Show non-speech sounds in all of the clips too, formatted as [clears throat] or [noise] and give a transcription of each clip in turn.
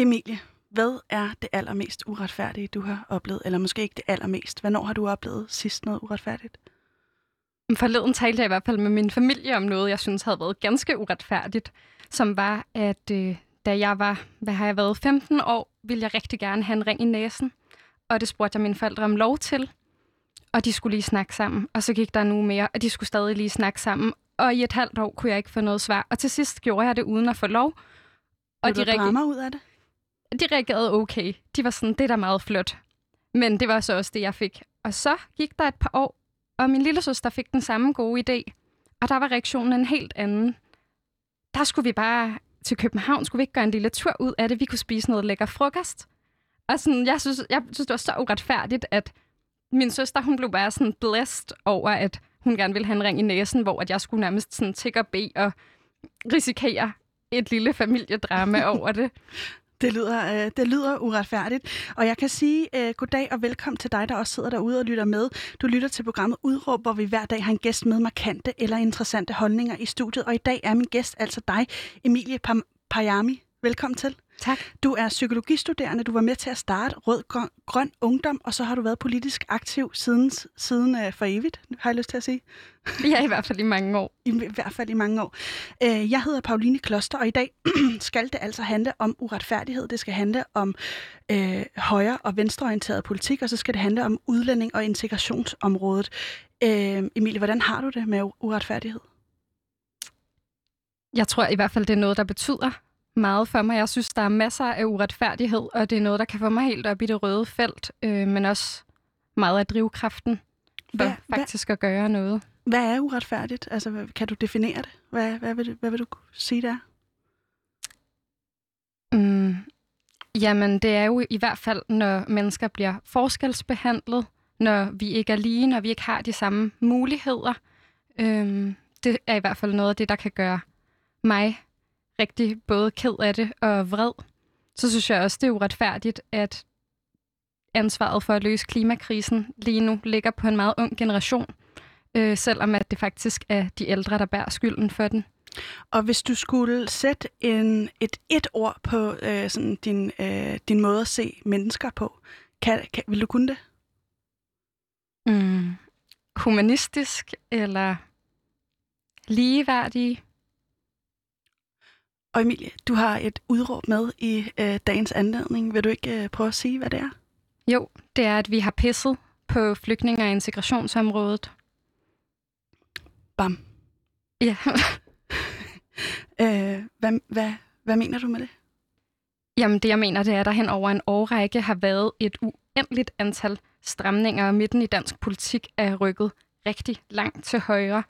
Emilie, hvad er det allermest uretfærdige, du har oplevet? Eller måske ikke det allermest. Hvornår har du oplevet sidst noget uretfærdigt? Forleden talte jeg i hvert fald med min familie om noget, jeg synes havde været ganske uretfærdigt, som var, at øh, da jeg var, hvad har jeg været, 15 år, ville jeg rigtig gerne have en ring i næsen. Og det spurgte jeg mine forældre om lov til. Og de skulle lige snakke sammen. Og så gik der nu mere, og de skulle stadig lige snakke sammen. Og i et halvt år kunne jeg ikke få noget svar. Og til sidst gjorde jeg det uden at få lov. Og de reagerede ud af det? De reagerede okay. De var sådan, det er da meget flot. Men det var så også det, jeg fik. Og så gik der et par år, og min lille søster fik den samme gode idé. Og der var reaktionen en helt anden. Der skulle vi bare til København, skulle vi ikke gøre en lille tur ud af det? Vi kunne spise noget lækker frokost. Og sådan, jeg, synes, jeg synes, det var så uretfærdigt, at min søster, hun blev bare sådan blessed over, at hun gerne ville have en ring i næsen, hvor at jeg skulle nærmest sådan tikke og bede og risikere et lille familiedrama [laughs] over det. Det lyder, øh, det lyder uretfærdigt. Og jeg kan sige øh, goddag og velkommen til dig, der også sidder derude og lytter med. Du lytter til programmet Udråb, hvor vi hver dag har en gæst med markante eller interessante holdninger i studiet. Og i dag er min gæst altså dig, Emilie Pajami. Velkommen til. Tak. Du er psykologistuderende, du var med til at starte Rød Grøn, Grøn Ungdom, og så har du været politisk aktiv siden, siden uh, for evigt, har jeg lyst til at sige. Ja, i hvert fald i mange år. I, i hvert fald i mange år. Uh, jeg hedder Pauline Kloster, og i dag [clears throat] skal det altså handle om uretfærdighed. Det skal handle om uh, højre- og venstreorienteret politik, og så skal det handle om udlænding- og integrationsområdet. Uh, Emilie, hvordan har du det med uretfærdighed? Jeg tror i hvert fald, det er noget, der betyder meget for mig. Jeg synes, der er masser af uretfærdighed, og det er noget, der kan få mig helt op i det røde felt, øh, men også meget af drivkraften for hvad, faktisk hvad, at gøre noget. Hvad er uretfærdigt? Altså, kan du definere det? Hvad, hvad, vil, hvad vil du sige der? Mm, jamen, det er jo i hvert fald, når mennesker bliver forskelsbehandlet, når vi ikke er lige, når vi ikke har de samme muligheder. Øhm, det er i hvert fald noget af det, der kan gøre mig rigtig både ked af det og vred, så synes jeg også, det er uretfærdigt, at ansvaret for at løse klimakrisen lige nu ligger på en meget ung generation, øh, selvom at det faktisk er de ældre, der bærer skylden for den. Og hvis du skulle sætte en, et et ord på øh, sådan din, øh, din måde at se mennesker på, kan, kan, vil du kunne det? Mm, humanistisk eller ligeværdige? Og Emilie, du har et udråb med i øh, dagens anledning. Vil du ikke øh, prøve at sige, hvad det er? Jo, det er, at vi har pisset på flygtninge- og integrationsområdet. Bam. Ja. [laughs] [laughs] øh, hvad, hvad, hvad mener du med det? Jamen, det jeg mener, det er, at der hen over en årrække har været et uendeligt antal stramninger, midten i dansk politik er rykket rigtig langt til højre.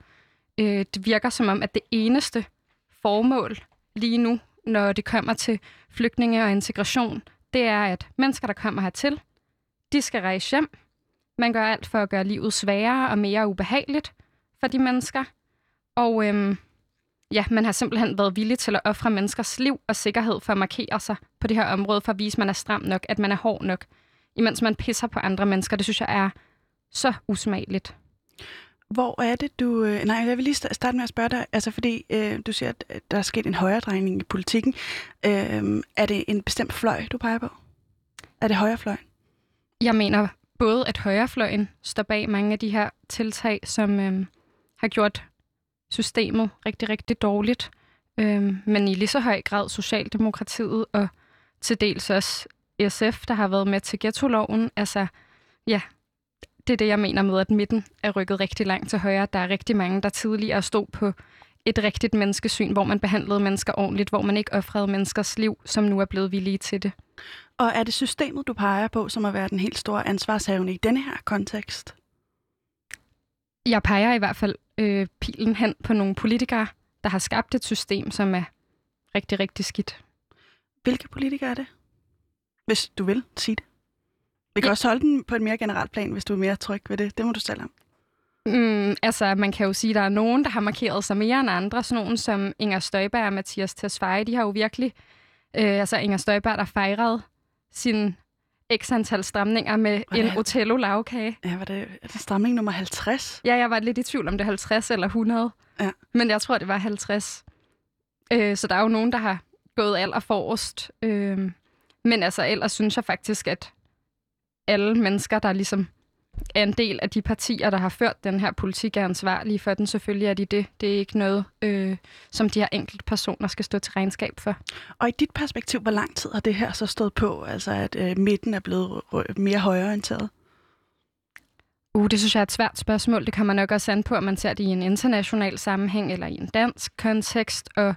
Øh, det virker som om, at det eneste formål lige nu, når det kommer til flygtninge og integration, det er, at mennesker, der kommer hertil, de skal rejse hjem. Man gør alt for at gøre livet sværere og mere ubehageligt for de mennesker. Og øhm, ja, man har simpelthen været villig til at ofre menneskers liv og sikkerhed for at markere sig på det her område, for at vise, at man er stram nok, at man er hård nok, imens man pisser på andre mennesker. Det synes jeg er så usmageligt. Hvor er det, du... Øh, nej, jeg vil lige starte med at spørge dig, altså fordi øh, du siger, at der er sket en højredrejning i politikken. Øh, er det en bestemt fløj, du peger på? Er det højrefløjen? Jeg mener både, at højrefløjen står bag mange af de her tiltag, som øh, har gjort systemet rigtig, rigtig dårligt, øh, men i lige så høj grad Socialdemokratiet og til dels også SF, der har været med til ghetto-loven. Altså, ja, det er det, jeg mener med, at midten er rykket rigtig langt til højre. Der er rigtig mange, der tidligere stod på et rigtigt menneskesyn, hvor man behandlede mennesker ordentligt, hvor man ikke offrede menneskers liv, som nu er blevet villige til det. Og er det systemet, du peger på, som at være den helt store ansvarshavende i denne her kontekst? Jeg peger i hvert fald øh, pilen hen på nogle politikere, der har skabt et system, som er rigtig, rigtig skidt. Hvilke politikere er det? Hvis du vil sige det. Vi kan også holde den på et mere generelt plan, hvis du er mere tryg ved det. Det må du selv om. Mm, altså, man kan jo sige, at der er nogen, der har markeret sig mere end andre. Sådan nogen som Inger Støjberg og Mathias Tesfaye, de har jo virkelig... Øh, altså, Inger Støjberg, der fejrede sin x antal stramninger med en Otello lavkage. Ja, var det, er det stramning nummer 50? Ja, jeg var lidt i tvivl om det er 50 eller 100. Ja. Men jeg tror, det var 50. Øh, så der er jo nogen, der har gået aller forrest. Øh, Men altså, ellers synes jeg faktisk, at alle mennesker, der ligesom er en del af de partier, der har ført den her politik, er ansvarlige for den. Selvfølgelig er de det. Det er ikke noget, øh, som de her enkelte personer skal stå til regnskab for. Og i dit perspektiv, hvor lang tid har det her så stået på, altså at øh, midten er blevet mere højreorienteret? Uh, det synes jeg er et svært spørgsmål. Det kan man nok også an på, at man ser det i en international sammenhæng eller i en dansk kontekst. Og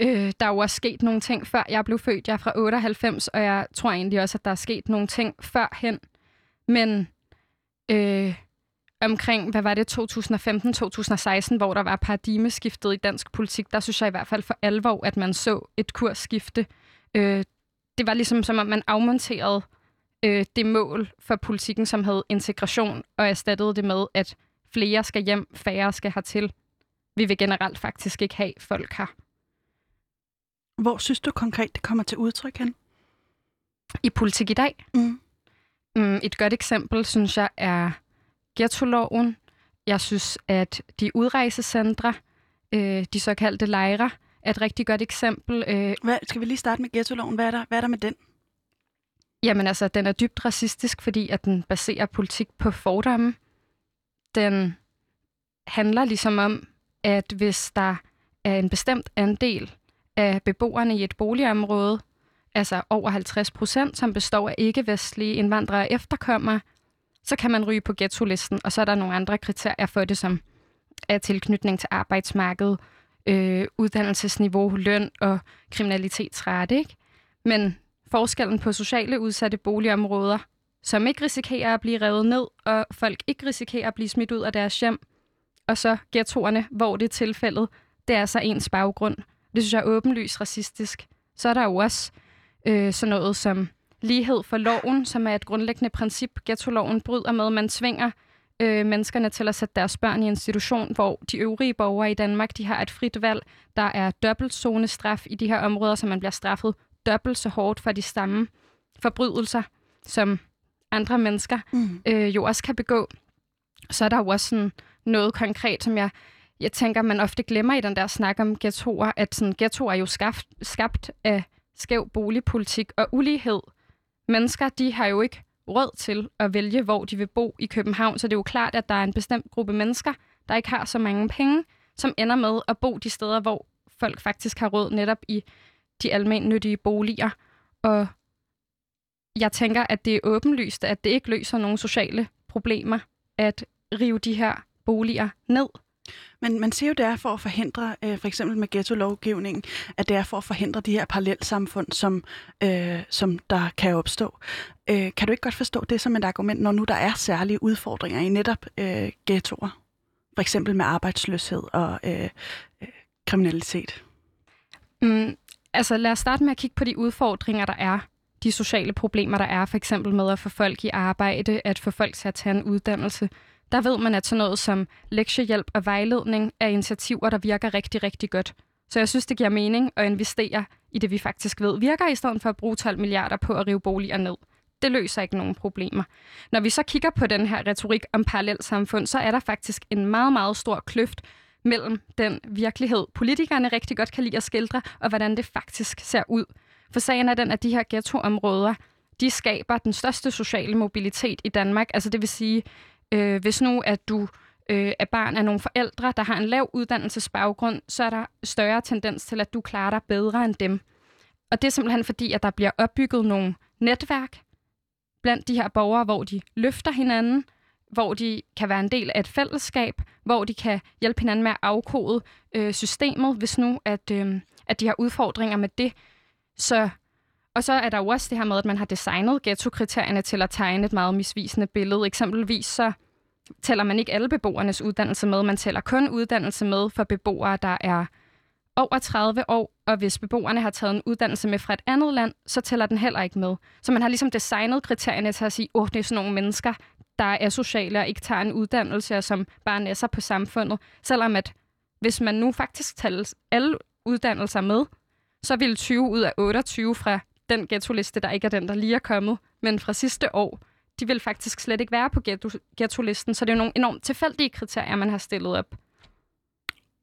øh, der er jo også sket nogle ting, før jeg blev født. Jeg er fra 98, og jeg tror egentlig også, at der er sket nogle ting førhen. Men øh, omkring, hvad var det, 2015-2016, hvor der var paradigmeskiftet i dansk politik, der synes jeg i hvert fald for alvor, at man så et kursskifte. Øh, det var ligesom som om man afmonterede øh, det mål for politikken, som hed integration, og erstattede det med, at flere skal hjem, færre skal hertil. Vi vil generelt faktisk ikke have folk her. Hvor synes du konkret, det kommer til udtryk hen? I politik i dag? Mm. Mm, et godt eksempel, synes jeg, er ghetto-loven. Jeg synes, at de udrejsecentre, øh, de såkaldte lejre, er et rigtig godt eksempel. Øh, Hvad, skal vi lige starte med ghetto-loven? Hvad er der, hvad er der med den? Jamen altså, den er dybt racistisk, fordi at den baserer politik på fordomme. Den handler ligesom om, at hvis der er en bestemt andel af beboerne i et boligområde, altså over 50 procent, som består af ikke-vestlige indvandrere og efterkommere, så kan man ryge på ghetto-listen, og så er der nogle andre kriterier for det, som er tilknytning til arbejdsmarkedet, øh, uddannelsesniveau, løn og kriminalitetsrate. Ikke? Men forskellen på sociale udsatte boligområder, som ikke risikerer at blive revet ned, og folk ikke risikerer at blive smidt ud af deres hjem, og så ghettoerne, hvor det er tilfældet, det er så ens baggrund. Det synes jeg er åbenlyst racistisk. Så er der jo også øh, sådan noget som lighed for loven, som er et grundlæggende princip, ghetto-loven bryder med. Man tvinger øh, menneskerne til at sætte deres børn i en institution, hvor de øvrige borgere i Danmark, de har et frit valg. Der er dobbelt zonestraf i de her områder, så man bliver straffet dobbelt så hårdt for de samme forbrydelser, som andre mennesker mm. øh, jo også kan begå. Så er der jo også sådan noget konkret, som jeg, jeg tænker, man ofte glemmer i den der snak om ghettoer, at sådan, ghettoer er jo skabt, skabt af skæv boligpolitik og ulighed. Mennesker, de har jo ikke råd til at vælge, hvor de vil bo i København, så det er jo klart, at der er en bestemt gruppe mennesker, der ikke har så mange penge, som ender med at bo de steder, hvor folk faktisk har råd netop i de almindelige boliger. Og jeg tænker, at det er åbenlyst, at det ikke løser nogen sociale problemer at rive de her boliger ned. Men man siger jo, det er for at forhindre, øh, for eksempel med ghetto-lovgivningen, at det er for at forhindre de her parallelsamfund, som, øh, som der kan opstå. Øh, kan du ikke godt forstå det som et argument, når nu der er særlige udfordringer i netop øh, ghettoer? For eksempel med arbejdsløshed og øh, øh, kriminalitet. Mm, altså lad os starte med at kigge på de udfordringer, der er. De sociale problemer, der er, for eksempel med at få folk i arbejde, at få folk til at tage en uddannelse. Der ved man, at sådan noget som lektiehjælp og vejledning er initiativer, der virker rigtig, rigtig godt. Så jeg synes, det giver mening at investere i det, vi faktisk ved virker, i stedet for at bruge 12 milliarder på at rive boliger ned. Det løser ikke nogen problemer. Når vi så kigger på den her retorik om parallelsamfund, så er der faktisk en meget, meget stor kløft mellem den virkelighed, politikerne rigtig godt kan lide at skildre, og hvordan det faktisk ser ud. For sagen er den, at de her ghettoområder, de skaber den største sociale mobilitet i Danmark. Altså det vil sige, øh, hvis nu at du øh, er barn af nogle forældre, der har en lav uddannelsesbaggrund, så er der større tendens til, at du klarer dig bedre end dem. Og det er simpelthen fordi, at der bliver opbygget nogle netværk blandt de her borgere, hvor de løfter hinanden, hvor de kan være en del af et fællesskab, hvor de kan hjælpe hinanden med at afkode øh, systemet, hvis nu at, øh, at de har udfordringer med det. Så, og så er der jo også det her med, at man har designet ghetto-kriterierne til at tegne et meget misvisende billede. Eksempelvis så tæller man ikke alle beboernes uddannelse med, man tæller kun uddannelse med for beboere, der er over 30 år, og hvis beboerne har taget en uddannelse med fra et andet land, så tæller den heller ikke med. Så man har ligesom designet kriterierne til at sige, åh, oh, det er sådan nogle mennesker, der er sociale og ikke tager en uddannelse, og som bare næsser på samfundet. Selvom at hvis man nu faktisk tæller alle uddannelser med, så ville 20 ud af 28 fra den ghetto-liste, der ikke er den, der lige er kommet, men fra sidste år, de vil faktisk slet ikke være på ghetto- ghetto-listen, så det er jo nogle enormt tilfældige kriterier, man har stillet op.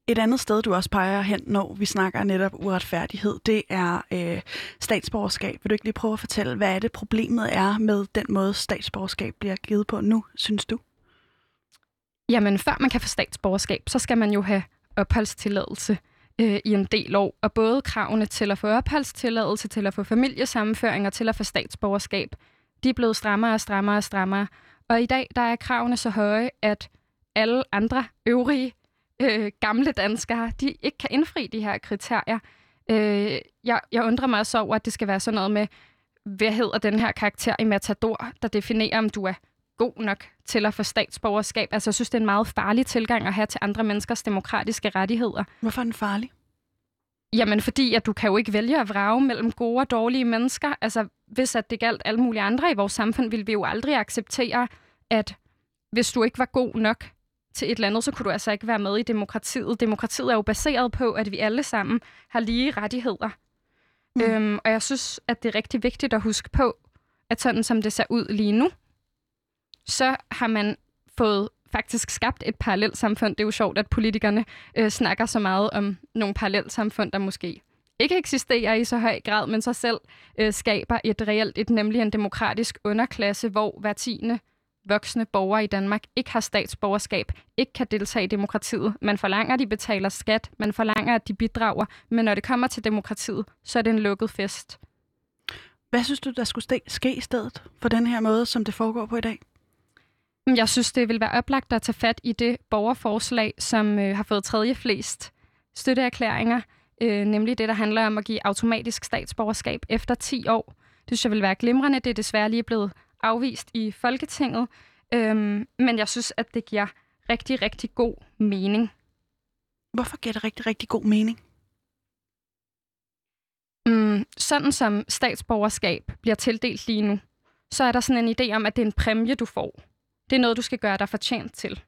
Et andet sted, du også peger hen, når vi snakker netop uretfærdighed, det er øh, statsborgerskab. Vil du ikke lige prøve at fortælle, hvad er det problemet er med den måde, statsborgerskab bliver givet på nu, synes du? Jamen, før man kan få statsborgerskab, så skal man jo have opholdstilladelse øh, i en del år. Og både kravene til at få opholdstilladelse, til at få familiesammenføring og til at få statsborgerskab, de er blevet strammere og strammere og strammere. Og i dag der er kravene så høje, at alle andre øvrige øh, gamle danskere, de ikke kan indfri de her kriterier. Øh, jeg, jeg undrer mig også over, at det skal være sådan noget med, hvad hedder den her karakter i Matador, der definerer, om du er god nok til at få statsborgerskab. Altså, jeg synes, det er en meget farlig tilgang at have til andre menneskers demokratiske rettigheder. Hvorfor er den farlig? Jamen, fordi at du kan jo ikke vælge at vrage mellem gode og dårlige mennesker. Altså, hvis at det galt alle mulige andre i vores samfund, ville vi jo aldrig acceptere, at hvis du ikke var god nok til et eller andet, så kunne du altså ikke være med i demokratiet. Demokratiet er jo baseret på, at vi alle sammen har lige rettigheder. Mm. Øhm, og jeg synes, at det er rigtig vigtigt at huske på, at sådan som det ser ud lige nu, så har man fået faktisk skabt et parallelt samfund. Det er jo sjovt, at politikerne øh, snakker så meget om nogle parallelt samfund, der måske ikke eksisterer i så høj grad, men så selv øh, skaber et reelt, et nemlig en demokratisk underklasse, hvor hver tiende voksne borgere i Danmark ikke har statsborgerskab, ikke kan deltage i demokratiet. Man forlanger, at de betaler skat, man forlanger, at de bidrager, men når det kommer til demokratiet, så er det en lukket fest. Hvad synes du, der skulle ske i stedet for den her måde, som det foregår på i dag? Jeg synes, det vil være oplagt at tage fat i det borgerforslag, som øh, har fået tredje flest støtteerklæringer, øh, nemlig det, der handler om at give automatisk statsborgerskab efter 10 år. Det synes jeg vil være glimrende. Det er desværre lige blevet afvist i Folketinget, øh, men jeg synes, at det giver rigtig, rigtig god mening. Hvorfor giver det rigtig, rigtig god mening? Mm, sådan som statsborgerskab bliver tildelt lige nu, så er der sådan en idé om, at det er en præmie, du får. Det er noget, du skal gøre dig fortjent til.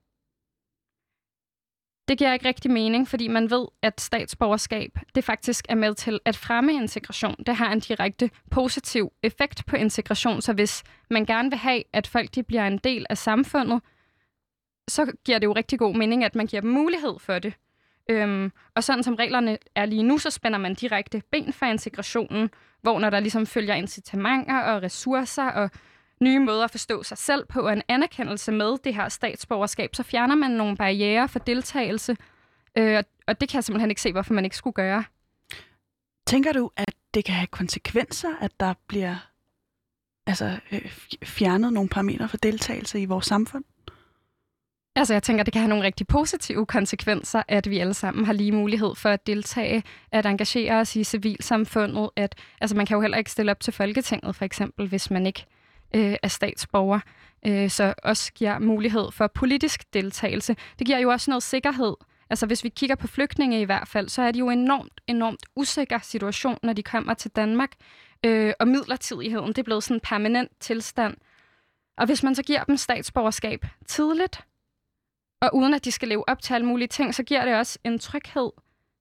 Det giver ikke rigtig mening, fordi man ved, at statsborgerskab det faktisk er med til at fremme integration. Det har en direkte positiv effekt på integration, så hvis man gerne vil have, at folk de bliver en del af samfundet, så giver det jo rigtig god mening, at man giver dem mulighed for det. Øhm, og sådan som reglerne er lige nu, så spænder man direkte ben for integrationen, hvor når der ligesom følger incitamenter og ressourcer og nye måder at forstå sig selv på, og en anerkendelse med det her statsborgerskab, så fjerner man nogle barriere for deltagelse, øh, og det kan jeg simpelthen ikke se, hvorfor man ikke skulle gøre. Tænker du, at det kan have konsekvenser, at der bliver altså, øh, fjernet nogle parametre for deltagelse i vores samfund? Altså, jeg tænker, det kan have nogle rigtig positive konsekvenser, at vi alle sammen har lige mulighed for at deltage, at engagere os i civilsamfundet. At, altså, man kan jo heller ikke stille op til Folketinget, for eksempel, hvis man ikke øh, er statsborger, øh, så også giver mulighed for politisk deltagelse. Det giver jo også noget sikkerhed. Altså hvis vi kigger på flygtninge i hvert fald, så er det jo en enormt, enormt usikker situation, når de kommer til Danmark. Øh, og midlertidigheden, det er blevet sådan en permanent tilstand. Og hvis man så giver dem statsborgerskab tidligt, og uden at de skal leve op til alle mulige ting, så giver det også en tryghed,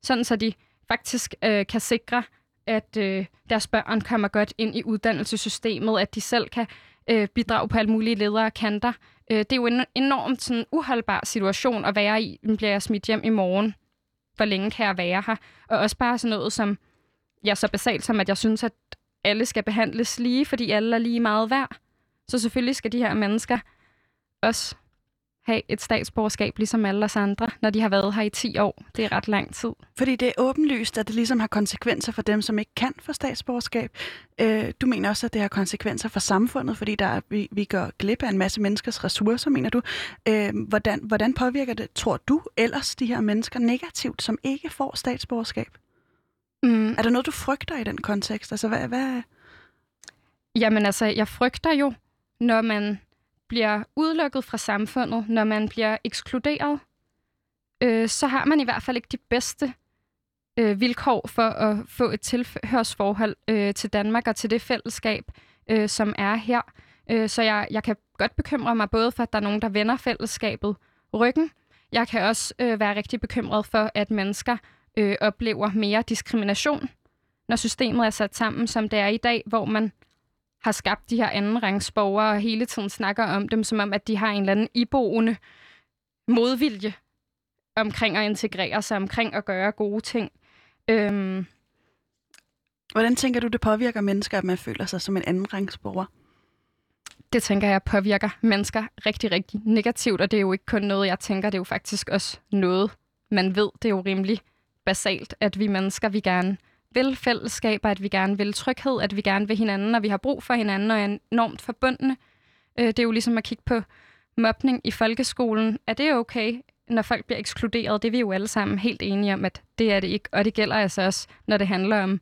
sådan så de faktisk øh, kan sikre, at øh, deres børn kommer godt ind i uddannelsessystemet, at de selv kan øh, bidrage på alle mulige ledere og kanter. Øh, det er jo en enormt sådan, uholdbar situation at være i. Bliver jeg smidt hjem i morgen? Hvor længe kan jeg være her? Og også bare sådan noget som, ja, så basalt som, at jeg synes, at alle skal behandles lige, fordi alle er lige meget værd. Så selvfølgelig skal de her mennesker også have et statsborgerskab ligesom alle os andre, når de har været her i 10 år. Det er ret lang tid. Fordi det er åbenlyst, at det ligesom har konsekvenser for dem, som ikke kan få statsborgerskab. Øh, du mener også, at det har konsekvenser for samfundet, fordi der er, vi, vi går glip af en masse menneskers ressourcer, mener du. Øh, hvordan, hvordan påvirker det, tror du, ellers de her mennesker negativt, som ikke får statsborgerskab? Mm. Er der noget, du frygter i den kontekst? Altså, hvad, hvad... Jamen altså, jeg frygter jo, når man bliver udelukket fra samfundet, når man bliver ekskluderet, øh, så har man i hvert fald ikke de bedste øh, vilkår for at få et tilhørsforhold øh, til Danmark og til det fællesskab, øh, som er her. Øh, så jeg, jeg kan godt bekymre mig både for, at der er nogen, der vender fællesskabet ryggen. Jeg kan også øh, være rigtig bekymret for, at mennesker øh, oplever mere diskrimination, når systemet er sat sammen, som det er i dag, hvor man har skabt de her andenrangsborgere og hele tiden snakker om dem, som om, at de har en eller anden iboende modvilje omkring at integrere sig, omkring at gøre gode ting. Øhm, Hvordan tænker du, det påvirker mennesker, at man føler sig som en anden rangsborger? det tænker jeg påvirker mennesker rigtig, rigtig negativt, og det er jo ikke kun noget, jeg tænker, det er jo faktisk også noget, man ved. Det er jo rimelig basalt, at vi mennesker, vi gerne vil fællesskaber, at vi gerne vil tryghed, at vi gerne vil hinanden, og vi har brug for hinanden og er enormt forbundne. Øh, det er jo ligesom at kigge på mobning i folkeskolen. Er det okay, når folk bliver ekskluderet? Det er vi jo alle sammen helt enige om, at det er det ikke. Og det gælder altså også, når det handler om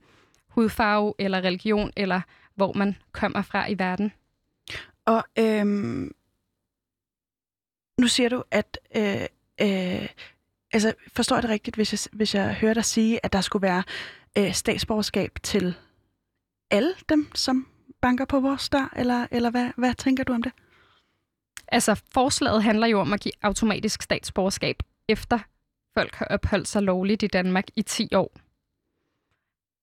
hudfarve eller religion, eller hvor man kommer fra i verden. Og øhm, nu siger du, at øh, øh, altså, forstår jeg det rigtigt, hvis jeg, hvis jeg hører dig sige, at der skulle være øh, statsborgerskab til alle dem, som banker på vores dør, eller, eller hvad, hvad tænker du om det? Altså, forslaget handler jo om at give automatisk statsborgerskab, efter folk har opholdt sig lovligt i Danmark i 10 år.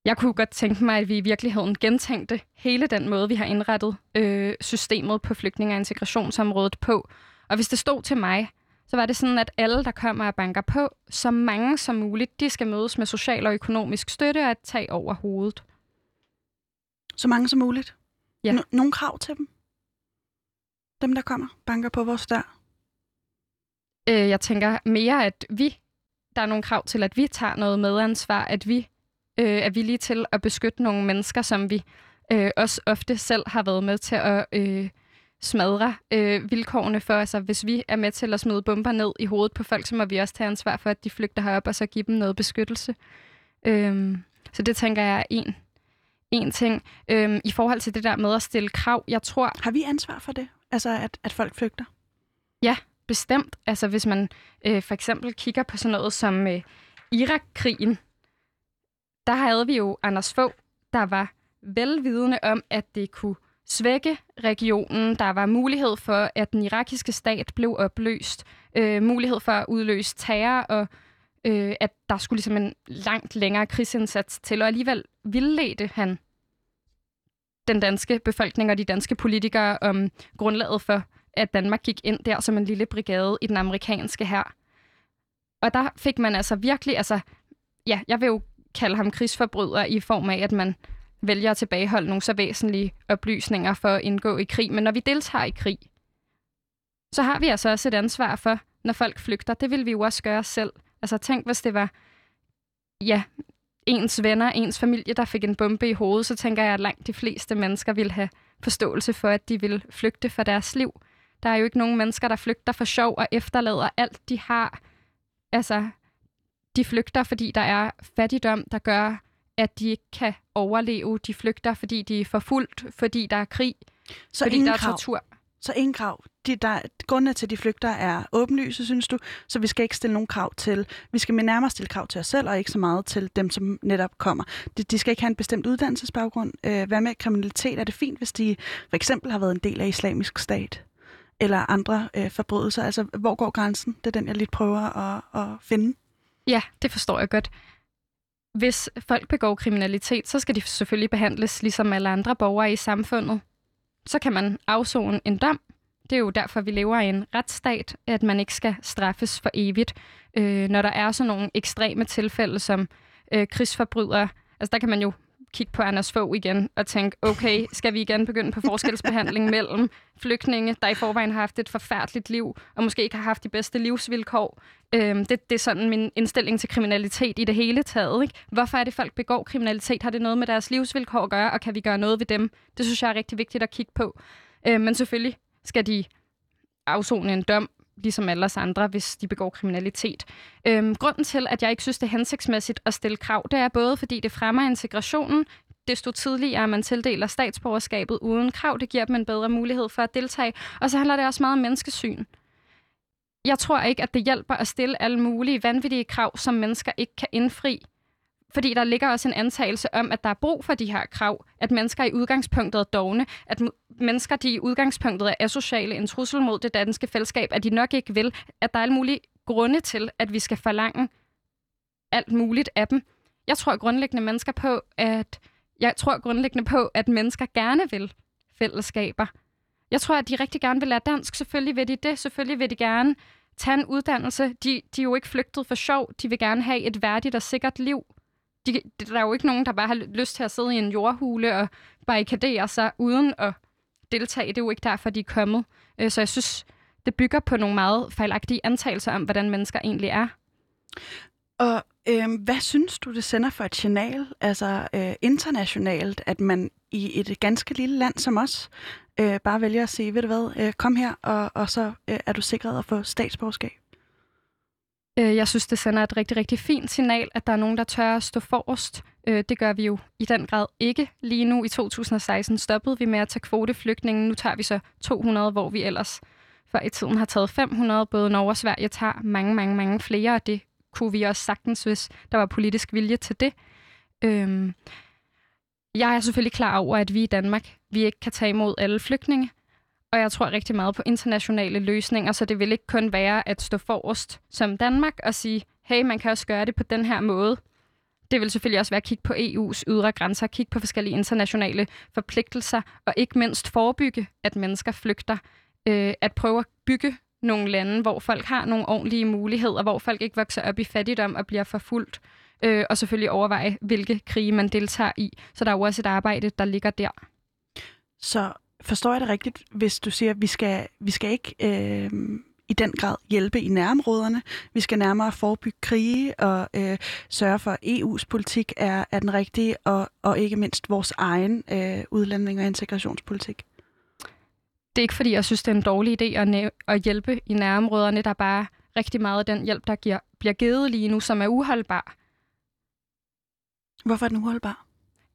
Jeg kunne godt tænke mig, at vi i virkeligheden gentænkte hele den måde, vi har indrettet øh, systemet på flygtninge- og integrationsområdet på. Og hvis det stod til mig, så var det sådan, at alle, der kommer og banker på, så mange som muligt, de skal mødes med social og økonomisk støtte og et tag over hovedet. Så mange som muligt? Ja. N- nogle krav til dem? Dem, der kommer, banker på vores dør? Øh, jeg tænker mere, at vi, der er nogle krav til, at vi tager noget medansvar, at vi øh, er villige til at beskytte nogle mennesker, som vi øh, også ofte selv har været med til at øh, smadre øh, vilkårene for. Altså, hvis vi er med til at smide bomber ned i hovedet på folk, så må vi også tage ansvar for, at de flygter herop, og så give dem noget beskyttelse. Øh, så det tænker jeg er en, en ting. Øh, I forhold til det der med at stille krav, jeg tror... Har vi ansvar for det? Altså, at, at folk flygter? Ja, bestemt. Altså, hvis man øh, for eksempel kigger på sådan noget som øh, Irak-krigen, der havde vi jo Anders Fogh, der var velvidende om, at det kunne svække regionen. Der var mulighed for, at den irakiske stat blev opløst. Øh, mulighed for at udløse terror, og øh, at der skulle ligesom en langt længere krigsindsats til. Og alligevel vildledte han den danske befolkning og de danske politikere om grundlaget for, at Danmark gik ind der som en lille brigade i den amerikanske her. Og der fik man altså virkelig, altså, ja, jeg vil jo kalde ham krigsforbryder i form af, at man vælger at tilbageholde nogle så væsentlige oplysninger for at indgå i krig. Men når vi deltager i krig, så har vi altså også et ansvar for, når folk flygter. Det vil vi jo også gøre selv. Altså tænk, hvis det var ja, ens venner, ens familie, der fik en bombe i hovedet, så tænker jeg, at langt de fleste mennesker vil have forståelse for, at de vil flygte for deres liv. Der er jo ikke nogen mennesker, der flygter for sjov og efterlader alt, de har. Altså, de flygter, fordi der er fattigdom, der gør, at de ikke kan overleve. De flygter, fordi de er forfulgt, fordi der er krig, Så fordi der er krav. tortur. Så ingen krav. De, der, grundene til, at de flygter, er åbenlyse, synes du, så vi skal ikke stille nogen krav til. Vi skal nærmere stille krav til os selv, og ikke så meget til dem, som netop kommer. De, de skal ikke have en bestemt uddannelsesbaggrund. Øh, hvad med kriminalitet? Er det fint, hvis de for eksempel har været en del af islamisk stat? Eller andre øh, forbrydelser? Altså, hvor går grænsen? Det er den, jeg lidt prøver at, at finde. Ja, det forstår jeg godt. Hvis folk begår kriminalitet, så skal de selvfølgelig behandles ligesom alle andre borgere i samfundet. Så kan man afzone en dom. Det er jo derfor, vi lever i en retsstat, at man ikke skal straffes for evigt. Øh, når der er sådan nogle ekstreme tilfælde som øh, krigsforbrydere, altså der kan man jo kigge på Anders Fogh igen og tænke, okay, skal vi igen begynde på forskelsbehandling [laughs] mellem flygtninge, der i forvejen har haft et forfærdeligt liv, og måske ikke har haft de bedste livsvilkår. Øhm, det, det er sådan min indstilling til kriminalitet i det hele taget. Ikke? Hvorfor er det, folk begår kriminalitet? Har det noget med deres livsvilkår at gøre, og kan vi gøre noget ved dem? Det synes jeg er rigtig vigtigt at kigge på. Øhm, men selvfølgelig skal de afzone en dom, ligesom alle os andre, hvis de begår kriminalitet. Øhm, grunden til, at jeg ikke synes, det er hensigtsmæssigt at stille krav, det er både, fordi det fremmer integrationen, desto tidligere man tildeler statsborgerskabet uden krav, det giver dem en bedre mulighed for at deltage, og så handler det også meget om menneskesyn. Jeg tror ikke, at det hjælper at stille alle mulige vanvittige krav, som mennesker ikke kan indfri, fordi der ligger også en antagelse om, at der er brug for de her krav, at mennesker i udgangspunktet er dogne, at mennesker, de i udgangspunktet er asociale, en trussel mod det danske fællesskab, at de nok ikke vil, at der er alle mulige grunde til, at vi skal forlange alt muligt af dem. Jeg tror grundlæggende mennesker på, at jeg tror grundlæggende på, at mennesker gerne vil fællesskaber. Jeg tror, at de rigtig gerne vil lære dansk. Selvfølgelig vil de det. Selvfølgelig vil de gerne tage en uddannelse. De, de er jo ikke flygtet for sjov. De vil gerne have et værdigt og sikkert liv. De, der er jo ikke nogen, der bare har lyst til at sidde i en jordhule og barrikadere sig uden at deltage. Det er jo ikke derfor, de er kommet. Øh, så jeg synes, det bygger på nogle meget fejlagtige antagelser om, hvordan mennesker egentlig er. Og øh, hvad synes du, det sender for et signal, altså øh, internationalt, at man i et ganske lille land som os, øh, bare vælger at sige, ved du hvad, øh, kom her, og, og så øh, er du sikret at få statsborgerskab? Øh, jeg synes, det sender et rigtig, rigtig fint signal, at der er nogen, der tør at stå forrest. Øh, det gør vi jo i den grad ikke lige nu. I 2016 stoppede vi med at tage kvoteflygtninge. Nu tager vi så 200, hvor vi ellers før i tiden har taget 500. Både Norge og Sverige tager mange, mange, mange flere, og det kunne vi også sagtens, hvis der var politisk vilje til det. Øhm, jeg er selvfølgelig klar over, at vi i Danmark, vi ikke kan tage imod alle flygtninge, og jeg tror rigtig meget på internationale løsninger, så det vil ikke kun være at stå forrest som Danmark og sige, hey, man kan også gøre det på den her måde. Det vil selvfølgelig også være at kigge på EU's ydre grænser, kigge på forskellige internationale forpligtelser, og ikke mindst forebygge, at mennesker flygter. Øh, at prøve at bygge nogle lande, hvor folk har nogle ordentlige muligheder, hvor folk ikke vokser op i fattigdom og bliver forfulgt, øh, og selvfølgelig overveje, hvilke krige man deltager i. Så der er jo også et arbejde, der ligger der. Så forstår jeg det rigtigt, hvis du siger, at vi skal, vi skal ikke øh, i den grad hjælpe i nærområderne. Vi skal nærmere forebygge krige og øh, sørge for, at EU's politik er, er den rigtige, og, og ikke mindst vores egen øh, udlænding- og integrationspolitik. Det er ikke, fordi jeg synes, det er en dårlig idé at, at hjælpe i nærområderne. Der er bare rigtig meget af den hjælp, der giver, bliver givet lige nu, som er uholdbar. Hvorfor er den uholdbar?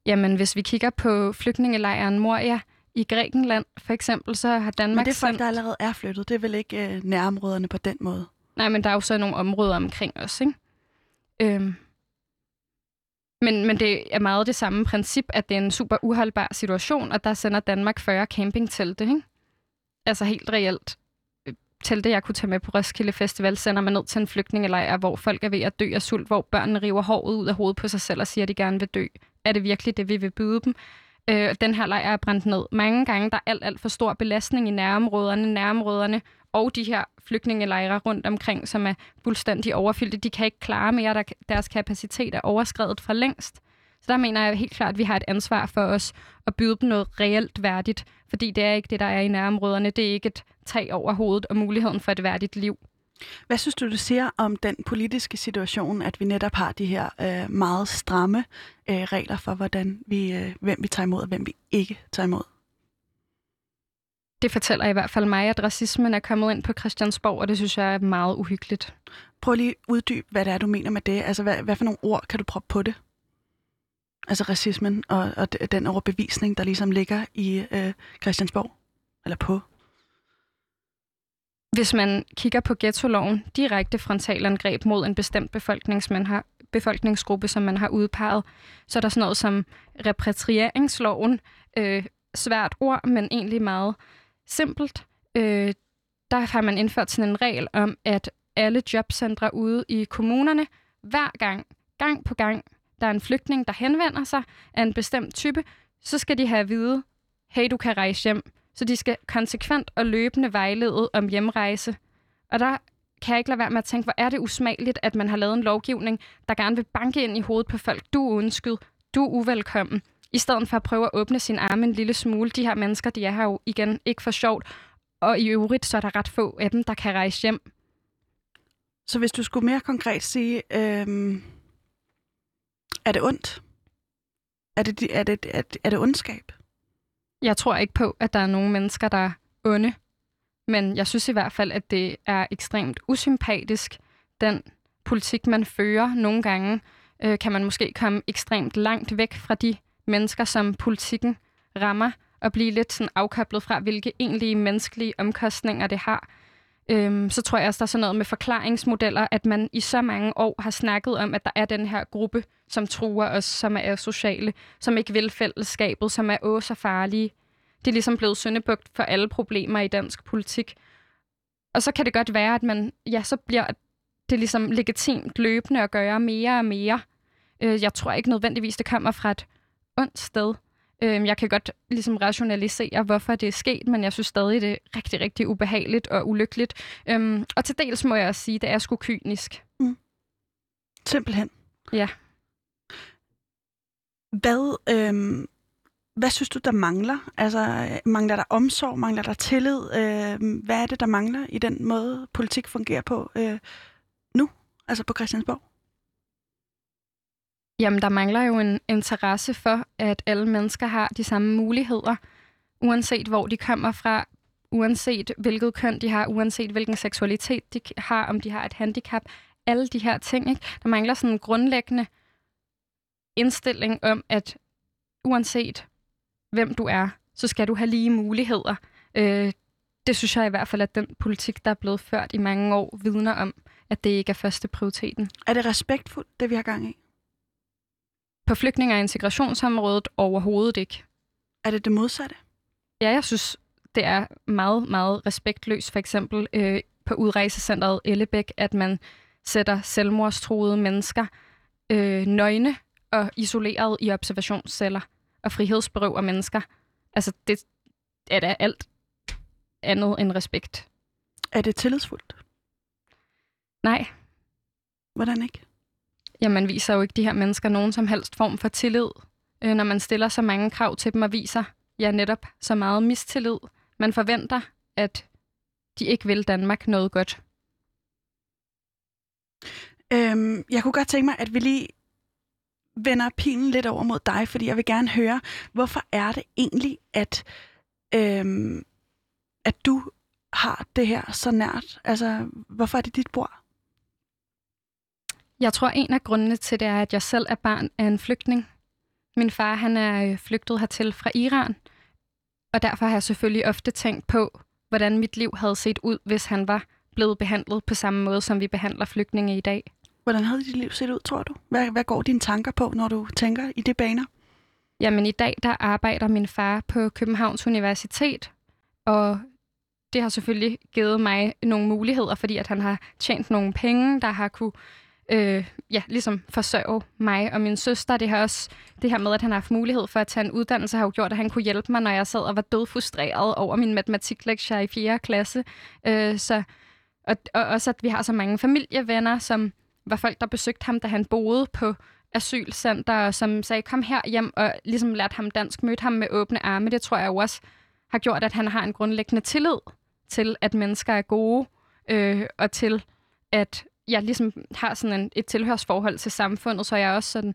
Jamen, hvis vi kigger på flygtningelejren Moria i Grækenland, for eksempel, så har Danmark... Men det er folk, der allerede er flyttet. Det er vel ikke øh, nærområderne på den måde? Nej, men der er jo så nogle områder omkring os, ikke? Øhm. Men, men det er meget det samme princip, at det er en super uholdbar situation, og der sender Danmark 40 campingtelte, ikke? Altså helt reelt telte, jeg kunne tage med på Roskilde Festival, sender man ned til en flygtningelejr, hvor folk er ved at dø af sult, hvor børnene river håret ud af hovedet på sig selv og siger, at de gerne vil dø. Er det virkelig det, vi vil byde dem? Øh, den her lejr er brændt ned mange gange. Der er alt, alt for stor belastning i nærområderne, nærområderne og de her flygtningelejre rundt omkring, som er fuldstændig overfyldte. De kan ikke klare mere, der, deres kapacitet er overskrevet for længst. Så der mener jeg helt klart, at vi har et ansvar for os at byde dem noget reelt værdigt, fordi det er ikke det, der er i nærområderne. Det er ikke et tag over hovedet og muligheden for et værdigt liv. Hvad synes du, du siger om den politiske situation, at vi netop har de her øh, meget stramme øh, regler for, hvordan vi, øh, hvem vi tager imod og hvem vi ikke tager imod? Det fortæller i hvert fald mig, at racismen er kommet ind på Christiansborg, og det synes jeg er meget uhyggeligt. Prøv lige at uddybe, hvad det er, du mener med det. Altså, hvad, hvad for nogle ord kan du proppe på det? Altså racismen og, og den overbevisning, der ligesom ligger i øh, Christiansborg? Eller på? Hvis man kigger på ghetto-loven, direkte frontalangreb mod en bestemt befolknings, man har, befolkningsgruppe, som man har udpeget, så er der sådan noget som repatrieringsloven. Øh, svært ord, men egentlig meget simpelt. Øh, der har man indført sådan en regel om, at alle jobcentre ude i kommunerne, hver gang, gang på gang, der er en flygtning, der henvender sig af en bestemt type, så skal de have at vide, hey, du kan rejse hjem. Så de skal konsekvent og løbende vejlede om hjemrejse. Og der kan jeg ikke lade være med at tænke, hvor er det usmageligt, at man har lavet en lovgivning, der gerne vil banke ind i hovedet på folk. Du er undskyld. Du er uvelkommen. I stedet for at prøve at åbne sin arme en lille smule. De her mennesker, de er her jo igen ikke for sjovt. Og i øvrigt, så er der ret få af dem, der kan rejse hjem. Så hvis du skulle mere konkret sige, øh, er det ondt? Er det, er det, er det, er det ondskab? Jeg tror ikke på, at der er nogen mennesker, der er onde. Men jeg synes i hvert fald, at det er ekstremt usympatisk, den politik, man fører. Nogle gange øh, kan man måske komme ekstremt langt væk fra de mennesker, som politikken rammer, og blive lidt sådan afkoblet fra, hvilke egentlige menneskelige omkostninger det har. Øhm, så tror jeg også, der er sådan noget med forklaringsmodeller, at man i så mange år har snakket om, at der er den her gruppe, som truer os, som er sociale, som ikke vil fællesskabet, som er åh så farlige. Det er ligesom blevet søndebugt for alle problemer i dansk politik. Og så kan det godt være, at man, ja, så bliver det ligesom legitimt løbende at gøre mere og mere. Øh, jeg tror ikke nødvendigvis, det kommer fra et ondt sted. Øh, jeg kan godt ligesom rationalisere, hvorfor det er sket, men jeg synes stadig, det er rigtig, rigtig ubehageligt og ulykkeligt. Øh, og til dels må jeg også sige, det er sgu kynisk. Mm. Simpelthen. Ja. Hvad, øh, hvad synes du, der mangler? Altså, mangler der omsorg? Mangler der tillid? Øh, hvad er det, der mangler i den måde, politik fungerer på øh, nu? Altså på Christiansborg? Jamen, der mangler jo en interesse for, at alle mennesker har de samme muligheder, uanset hvor de kommer fra, uanset hvilket køn de har, uanset hvilken seksualitet de har, om de har et handicap. Alle de her ting, ikke? Der mangler sådan en grundlæggende indstilling om, at uanset hvem du er, så skal du have lige muligheder. Øh, det synes jeg i hvert fald, at den politik, der er blevet ført i mange år, vidner om, at det ikke er første prioriteten. Er det respektfuldt, det vi har gang i? På flygtninge- og integrationsområdet overhovedet ikke. Er det det modsatte? Ja, jeg synes, det er meget, meget respektløst. For eksempel øh, på udrejsecentret Ellebæk, at man sætter selvmordstroede mennesker øh, nøgne og isoleret i observationsceller og frihedsberøver mennesker. Altså, det er da alt andet end respekt. Er det tillidsfuldt? Nej. Hvordan ikke? Ja, man viser jo ikke de her mennesker nogen som helst form for tillid, øh, når man stiller så mange krav til dem og viser, ja, netop så meget mistillid. Man forventer, at de ikke vil Danmark noget godt. Øhm, jeg kunne godt tænke mig, at vi lige vender pilen lidt over mod dig, fordi jeg vil gerne høre, hvorfor er det egentlig, at, øhm, at du har det her så nært? Altså, hvorfor er det dit bord? Jeg tror, en af grundene til det er, at jeg selv er barn af en flygtning. Min far han er øh, flygtet hertil fra Iran, og derfor har jeg selvfølgelig ofte tænkt på, hvordan mit liv havde set ud, hvis han var blevet behandlet på samme måde, som vi behandler flygtninge i dag. Hvordan havde dit liv set ud, tror du? Hvad, hvad går dine tanker på, når du tænker i det baner? Jamen i dag, der arbejder min far på Københavns Universitet, og det har selvfølgelig givet mig nogle muligheder, fordi at han har tjent nogle penge, der har kunne øh, ja, ligesom forsørge mig og min søster. Det har også det her med, at han har haft mulighed for at tage en uddannelse, har jo gjort, at han kunne hjælpe mig, når jeg sad og var død frustreret over min matematiklektier i 4. klasse. Øh, så, og, og også, at vi har så mange familievenner, som var folk, der besøgte ham, da han boede på asylcenter, som sagde, kom her hjem, og ligesom lærte ham dansk, mødte ham med åbne arme. Det tror jeg jo også har gjort, at han har en grundlæggende tillid til, at mennesker er gode, øh, og til, at jeg ligesom har sådan en, et tilhørsforhold til samfundet, så jeg er også sådan,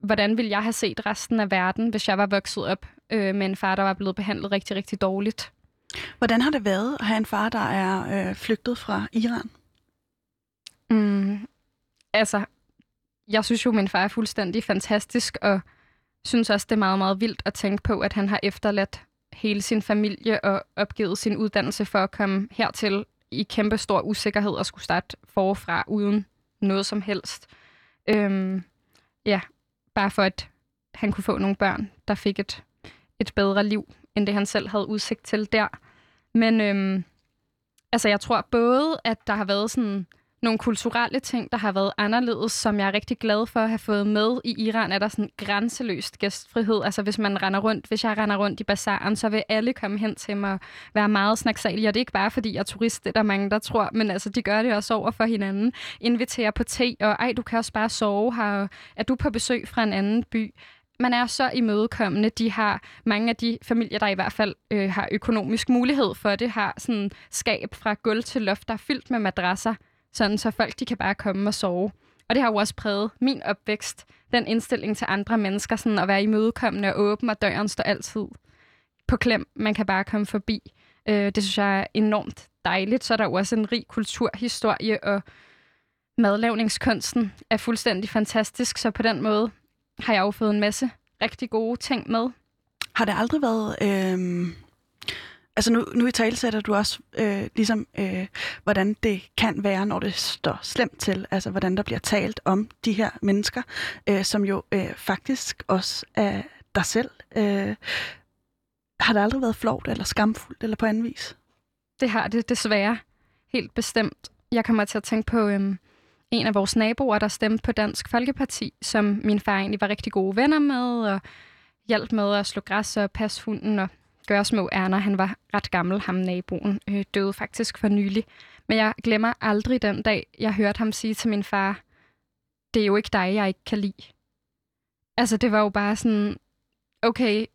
hvordan vil jeg have set resten af verden, hvis jeg var vokset op øh, med en far, der var blevet behandlet rigtig, rigtig dårligt. Hvordan har det været at have en far, der er øh, flygtet fra Iran? Mm, altså, jeg synes jo, min far er fuldstændig fantastisk, og synes også, det er meget, meget vildt at tænke på, at han har efterladt hele sin familie og opgivet sin uddannelse for at komme hertil i kæmpe stor usikkerhed og skulle starte forfra uden noget som helst. Øhm, ja, bare for at han kunne få nogle børn, der fik et, et bedre liv, end det han selv havde udsigt til der. Men øhm, altså, jeg tror både, at der har været sådan nogle kulturelle ting, der har været anderledes, som jeg er rigtig glad for at have fået med. I Iran er der sådan grænseløst gæstfrihed. Altså hvis man render rundt, hvis jeg render rundt i bazaren, så vil alle komme hen til mig og være meget snaksalige. Og det er ikke bare, fordi jeg er turist, det er der mange, der tror, men altså de gør det også over for hinanden. Inviterer på te, og ej, du kan også bare sove her. Og er du på besøg fra en anden by? man er så imødekommende. De har mange af de familier, der i hvert fald øh, har økonomisk mulighed for det, har sådan skab fra gulv til loft, der er fyldt med madrasser sådan så folk de kan bare komme og sove. Og det har jo også præget min opvækst, den indstilling til andre mennesker, sådan at være imødekommende og åben, og døren står altid på klem. Man kan bare komme forbi. Øh, det synes jeg er enormt dejligt. Så er der jo også en rig kulturhistorie, og madlavningskunsten er fuldstændig fantastisk, så på den måde har jeg jo fået en masse rigtig gode ting med. Har det aldrig været øh, Altså nu, nu i talesætter du også øh, ligesom, øh, hvordan det kan være, når det står slemt til. Altså hvordan der bliver talt om de her mennesker, øh, som jo øh, faktisk også er dig selv. Øh, har det aldrig været flovt eller skamfuldt eller på anden vis? Det har det desværre. Helt bestemt. Jeg kommer til at tænke på øh, en af vores naboer, der stemte på Dansk Folkeparti, som min far egentlig var rigtig gode venner med, og hjalp med at slå græs og passe hunden og gøre små ærner. Han var ret gammel, ham naboen, øh, døde faktisk for nylig. Men jeg glemmer aldrig den dag, jeg hørte ham sige til min far, det er jo ikke dig, jeg ikke kan lide. Altså, det var jo bare sådan, okay,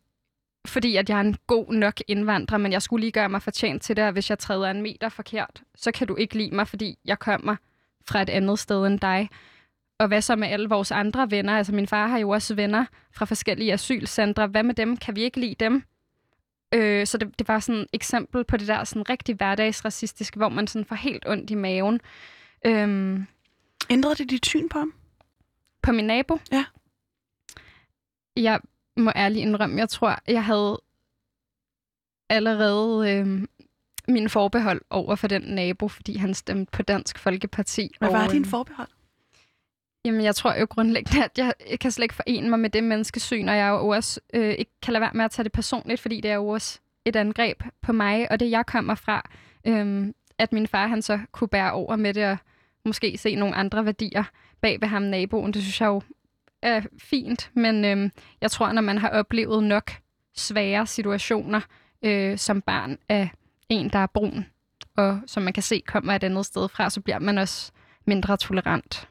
fordi at jeg er en god nok indvandrer, men jeg skulle lige gøre mig fortjent til det, og hvis jeg træder en meter forkert, så kan du ikke lide mig, fordi jeg kommer fra et andet sted end dig. Og hvad så med alle vores andre venner? Altså min far har jo også venner fra forskellige asylcentre. Hvad med dem? Kan vi ikke lide dem? Øh, så det, det var sådan et eksempel på det der sådan rigtig hverdagsracistiske, hvor man sådan får helt ondt i maven. Øhm, Ændrede det dit syn på ham? på min nabo? Ja. Jeg må ærligt indrømme, jeg tror, jeg havde allerede øh, min forbehold over for den nabo, fordi han stemte på Dansk Folkeparti. Hvad var og, din øh, forbehold? Jamen, jeg tror jo grundlæggende, at jeg kan slet ikke forene mig med det menneskesyn, og jeg jo også øh, ikke kan lade være med at tage det personligt, fordi det er jo også et angreb på mig, og det jeg kommer fra, øh, at min far han så kunne bære over med det, og måske se nogle andre værdier bag ved ham naboen, det synes jeg jo er fint, men øh, jeg tror, når man har oplevet nok svære situationer øh, som barn af en, der er brun, og som man kan se kommer et andet sted fra, så bliver man også mindre tolerant.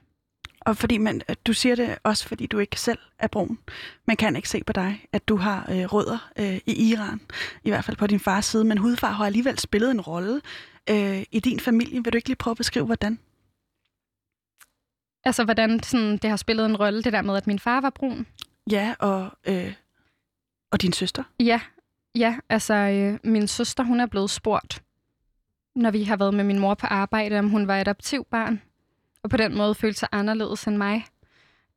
Og fordi man, du siger det også, fordi du ikke selv er brun. Man kan ikke se på dig, at du har øh, rødder øh, i Iran, i hvert fald på din fars side, men hudfar har alligevel spillet en rolle øh, i din familie. Vil du ikke lige prøve at beskrive, hvordan? Altså, hvordan sådan, det har spillet en rolle, det der med, at min far var brun. Ja, og, øh, og din søster? Ja, ja altså, øh, min søster, hun er blevet spurgt, når vi har været med min mor på arbejde, om hun var adoptivbarn, og på den måde følte sig anderledes end mig.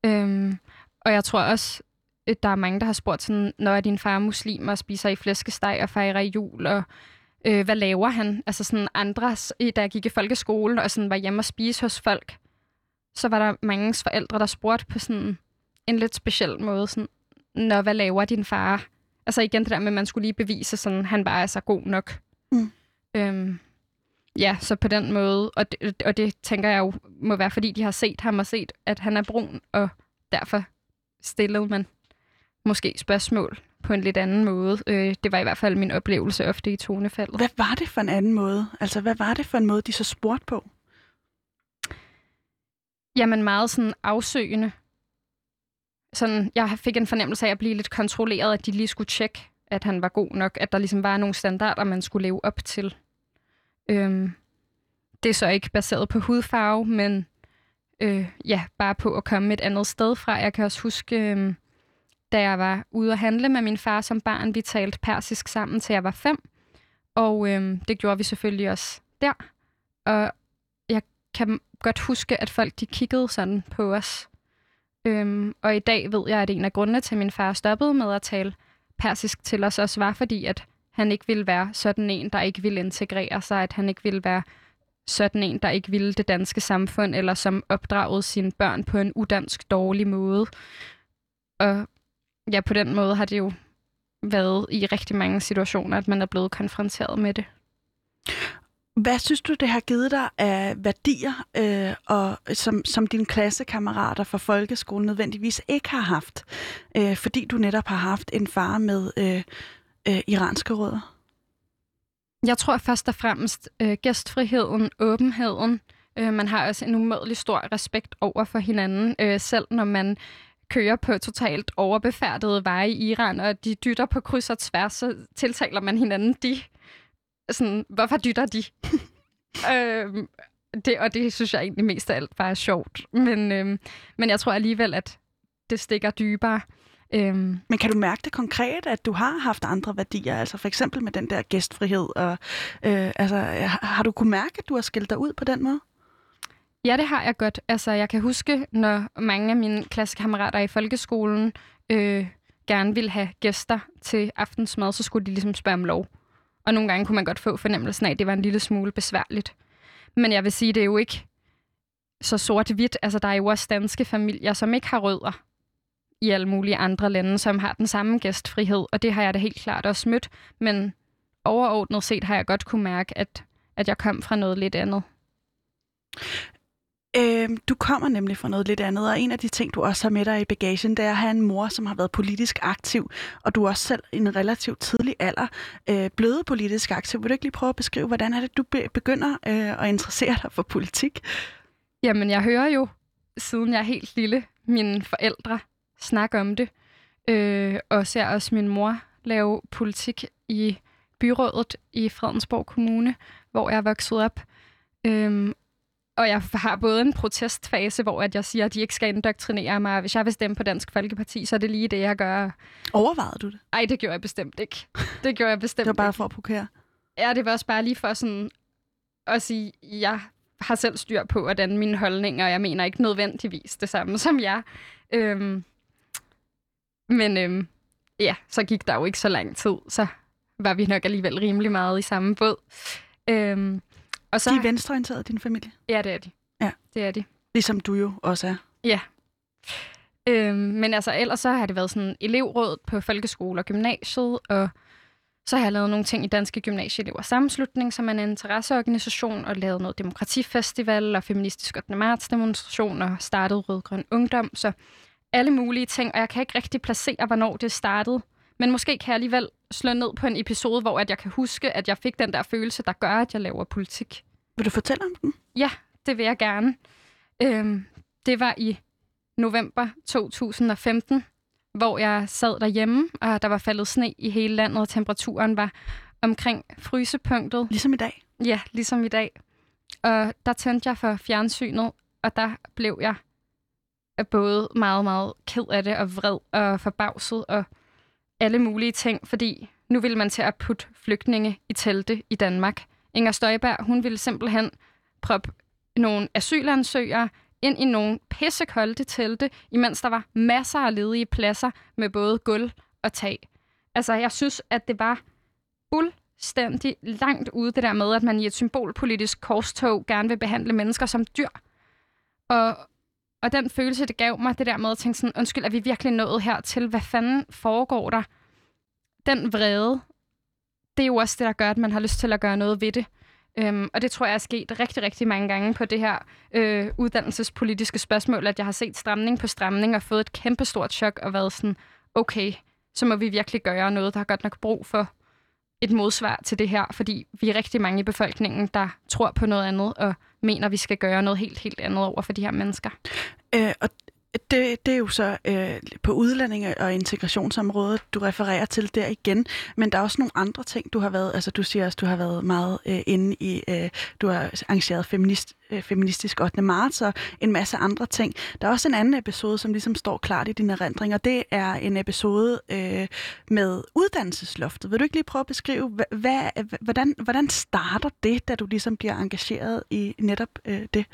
Øhm, og jeg tror også, at der er mange, der har spurgt sådan, når er din far muslim og spiser i flæskesteg og fejrer i jul, og øh, hvad laver han? Altså sådan andre, da jeg gik i folkeskolen og sådan var hjemme og spise hos folk, så var der mange forældre, der spurgte på sådan en lidt speciel måde, sådan, Nå, hvad laver din far? Altså igen det der med, at man skulle lige bevise, sådan, han bare er så god nok. Mm. Øhm, ja, så på den måde, og det, og det tænker jeg jo må være, fordi de har set ham og set, at han er brun, og derfor stillede man måske spørgsmål på en lidt anden måde. Øh, det var i hvert fald min oplevelse ofte i tonefaldet. Hvad var det for en anden måde? Altså, hvad var det for en måde, de så spurgte på? Jamen meget sådan afsøgende. Sådan, jeg fik en fornemmelse af at blive lidt kontrolleret, at de lige skulle tjekke, at han var god nok, at der ligesom var nogle standarder, man skulle leve op til. Øhm, det er så ikke baseret på hudfarve, men øh, ja, bare på at komme et andet sted fra. Jeg kan også huske, øh, da jeg var ude at handle med min far som barn, vi talte persisk sammen, til jeg var fem. Og øh, det gjorde vi selvfølgelig også der. Og jeg kan godt huske, at folk de kiggede sådan på os. Øhm, og i dag ved jeg, at en af grundene til, at min far stoppede med at tale persisk til os, også var fordi, at han ikke ville være sådan en, der ikke ville integrere sig, at han ikke ville være sådan en, der ikke ville det danske samfund, eller som opdragede sine børn på en udansk dårlig måde. Og ja, på den måde har det jo været i rigtig mange situationer, at man er blevet konfronteret med det. Hvad synes du, det har givet dig af værdier, øh, og som, som dine klassekammerater fra folkeskolen nødvendigvis ikke har haft, øh, fordi du netop har haft en far med øh, øh, iranske rødder? Jeg tror først og fremmest øh, gæstfriheden, åbenheden. Øh, man har også en umådelig stor respekt over for hinanden, øh, selv når man kører på totalt overbefærdede veje i Iran, og de dytter på kryds og tværs, så tiltaler man hinanden de. Sådan, hvorfor dytter de? [laughs] øhm, det, og det synes jeg egentlig mest af alt bare er sjovt. Men, øhm, men jeg tror alligevel, at det stikker dybere. Øhm, Men kan du mærke det konkret, at du har haft andre værdier, altså for eksempel med den der gæstfrihed, og øh, altså, har du kunne mærke, at du har skilt dig ud på den måde? Ja, det har jeg godt. Altså, jeg kan huske, når mange af mine klassekammerater i folkeskolen øh, gerne ville have gæster til aftensmad, så skulle de ligesom spørge om lov. Og nogle gange kunne man godt få fornemmelsen af, at det var en lille smule besværligt. Men jeg vil sige, det er jo ikke så sort-hvidt. Altså, der er jo også danske familier, som ikke har rødder i alle mulige andre lande, som har den samme gæstfrihed, og det har jeg da helt klart også mødt. Men overordnet set har jeg godt kunne mærke, at, at jeg kom fra noget lidt andet. Øhm, du kommer nemlig fra noget lidt andet, og en af de ting, du også har med dig i bagagen, det er at have en mor, som har været politisk aktiv, og du er også selv i en relativt tidlig alder øh, blevet politisk aktiv. Vil du ikke lige prøve at beskrive, hvordan er det, du be- begynder øh, at interessere dig for politik? Jamen, jeg hører jo, siden jeg er helt lille, mine forældre snakke om det, øh, og ser også min mor lave politik i byrådet i Fredensborg Kommune, hvor jeg er vokset op. Øhm, og jeg har både en protestfase, hvor at jeg siger, at de ikke skal indoktrinere mig. Hvis jeg vil stemme på Dansk Folkeparti, så er det lige det, jeg gør. Overvejede du det? Nej, det gjorde jeg bestemt ikke. Det gjorde jeg bestemt [laughs] Det var bare for at provokere. Ja, det var også bare lige for sådan at sige, jeg har selv styr på, hvordan mine holdninger, og jeg mener ikke nødvendigvis det samme som jeg. Øhm, men øhm, ja, så gik der jo ikke så lang tid, så var vi nok alligevel rimelig meget i samme båd. Øhm, og så, De er venstreorienterede, din familie. Ja, det er de. Ja. Det er de. Ligesom du jo også er. Ja. Øhm, men altså, ellers så har det været sådan elevråd på folkeskole og gymnasiet, og så har jeg lavet nogle ting i Danske Gymnasieelevers Sammenslutning, som er en interesseorganisation, og lavet noget demokratifestival og feministisk 8. marts demonstration, og startet Rød-Grøn Ungdom, så alle mulige ting, og jeg kan ikke rigtig placere, hvornår det startede. Men måske kan jeg alligevel slå ned på en episode, hvor at jeg kan huske, at jeg fik den der følelse, der gør, at jeg laver politik. Vil du fortælle om den? Ja, det vil jeg gerne. Øhm, det var i november 2015, hvor jeg sad derhjemme, og der var faldet sne i hele landet, og temperaturen var omkring frysepunktet. Ligesom i dag. Ja, ligesom i dag. Og der tændte jeg for fjernsynet, og der blev jeg både meget, meget ked af det, og vred og forbavset, og alle mulige ting, fordi nu ville man til at putte flygtninge i telte i Danmark. Inger Støjberg, hun ville simpelthen proppe nogle asylansøgere ind i nogle pissekolde telte, imens der var masser af ledige pladser med både gulv og tag. Altså, jeg synes, at det var fuldstændig langt ude, det der med, at man i et symbolpolitisk korstog gerne vil behandle mennesker som dyr. Og, og den følelse, det gav mig, det der med at tænke sådan, undskyld, er vi virkelig nået hertil? Hvad fanden foregår der? Den vrede, det er jo også det, der gør, at man har lyst til at gøre noget ved det. Øhm, og det tror jeg er sket rigtig, rigtig mange gange på det her øh, uddannelsespolitiske spørgsmål, at jeg har set stramning på stramning og fået et kæmpestort chok og været sådan, okay, så må vi virkelig gøre noget, der har godt nok brug for et modsvar til det her, fordi vi er rigtig mange i befolkningen, der tror på noget andet og mener, vi skal gøre noget helt, helt andet over for de her mennesker. Øh, og det, det er jo så øh, på udlændinge- og integrationsområdet, du refererer til der igen. Men der er også nogle andre ting, du har været, altså du siger også, du har været meget øh, inde i, øh, du har arrangeret feminist, øh, feministisk 8. marts og en masse andre ting. Der er også en anden episode, som ligesom står klart i dine erindringer. Det er en episode øh, med uddannelsesloftet. Vil du ikke lige prøve at beskrive, hvad, hvordan, hvordan starter det, da du ligesom bliver engageret i netop øh, det?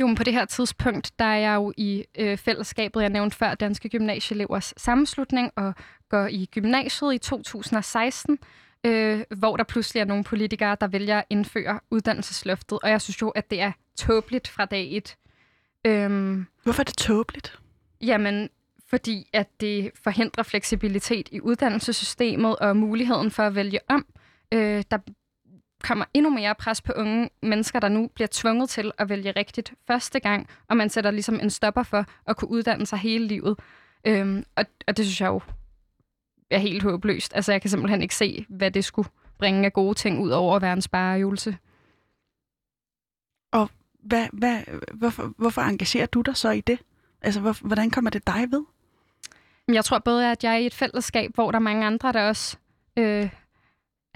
Jo, men på det her tidspunkt, der er jeg jo i øh, fællesskabet, jeg nævnte før, Danske Gymnasieelevers Sammenslutning, og går i gymnasiet i 2016, øh, hvor der pludselig er nogle politikere, der vælger at indføre uddannelsesløftet. Og jeg synes jo, at det er tåbeligt fra dag et. Øhm, Hvorfor er det tåbeligt? Jamen, fordi at det forhindrer fleksibilitet i uddannelsessystemet og muligheden for at vælge om. Øh, der kommer endnu mere pres på unge mennesker, der nu bliver tvunget til at vælge rigtigt første gang, og man sætter ligesom en stopper for at kunne uddanne sig hele livet. Øhm, og, og det synes jeg jo er helt håbløst. Altså, jeg kan simpelthen ikke se, hvad det skulle bringe af gode ting ud over at være en spareøvelse. Og hvad, hvad, hvorfor, hvorfor engagerer du dig så i det? Altså, hvor, hvordan kommer det dig ved? Jeg tror både, at jeg er i et fællesskab, hvor der er mange andre, der også øh,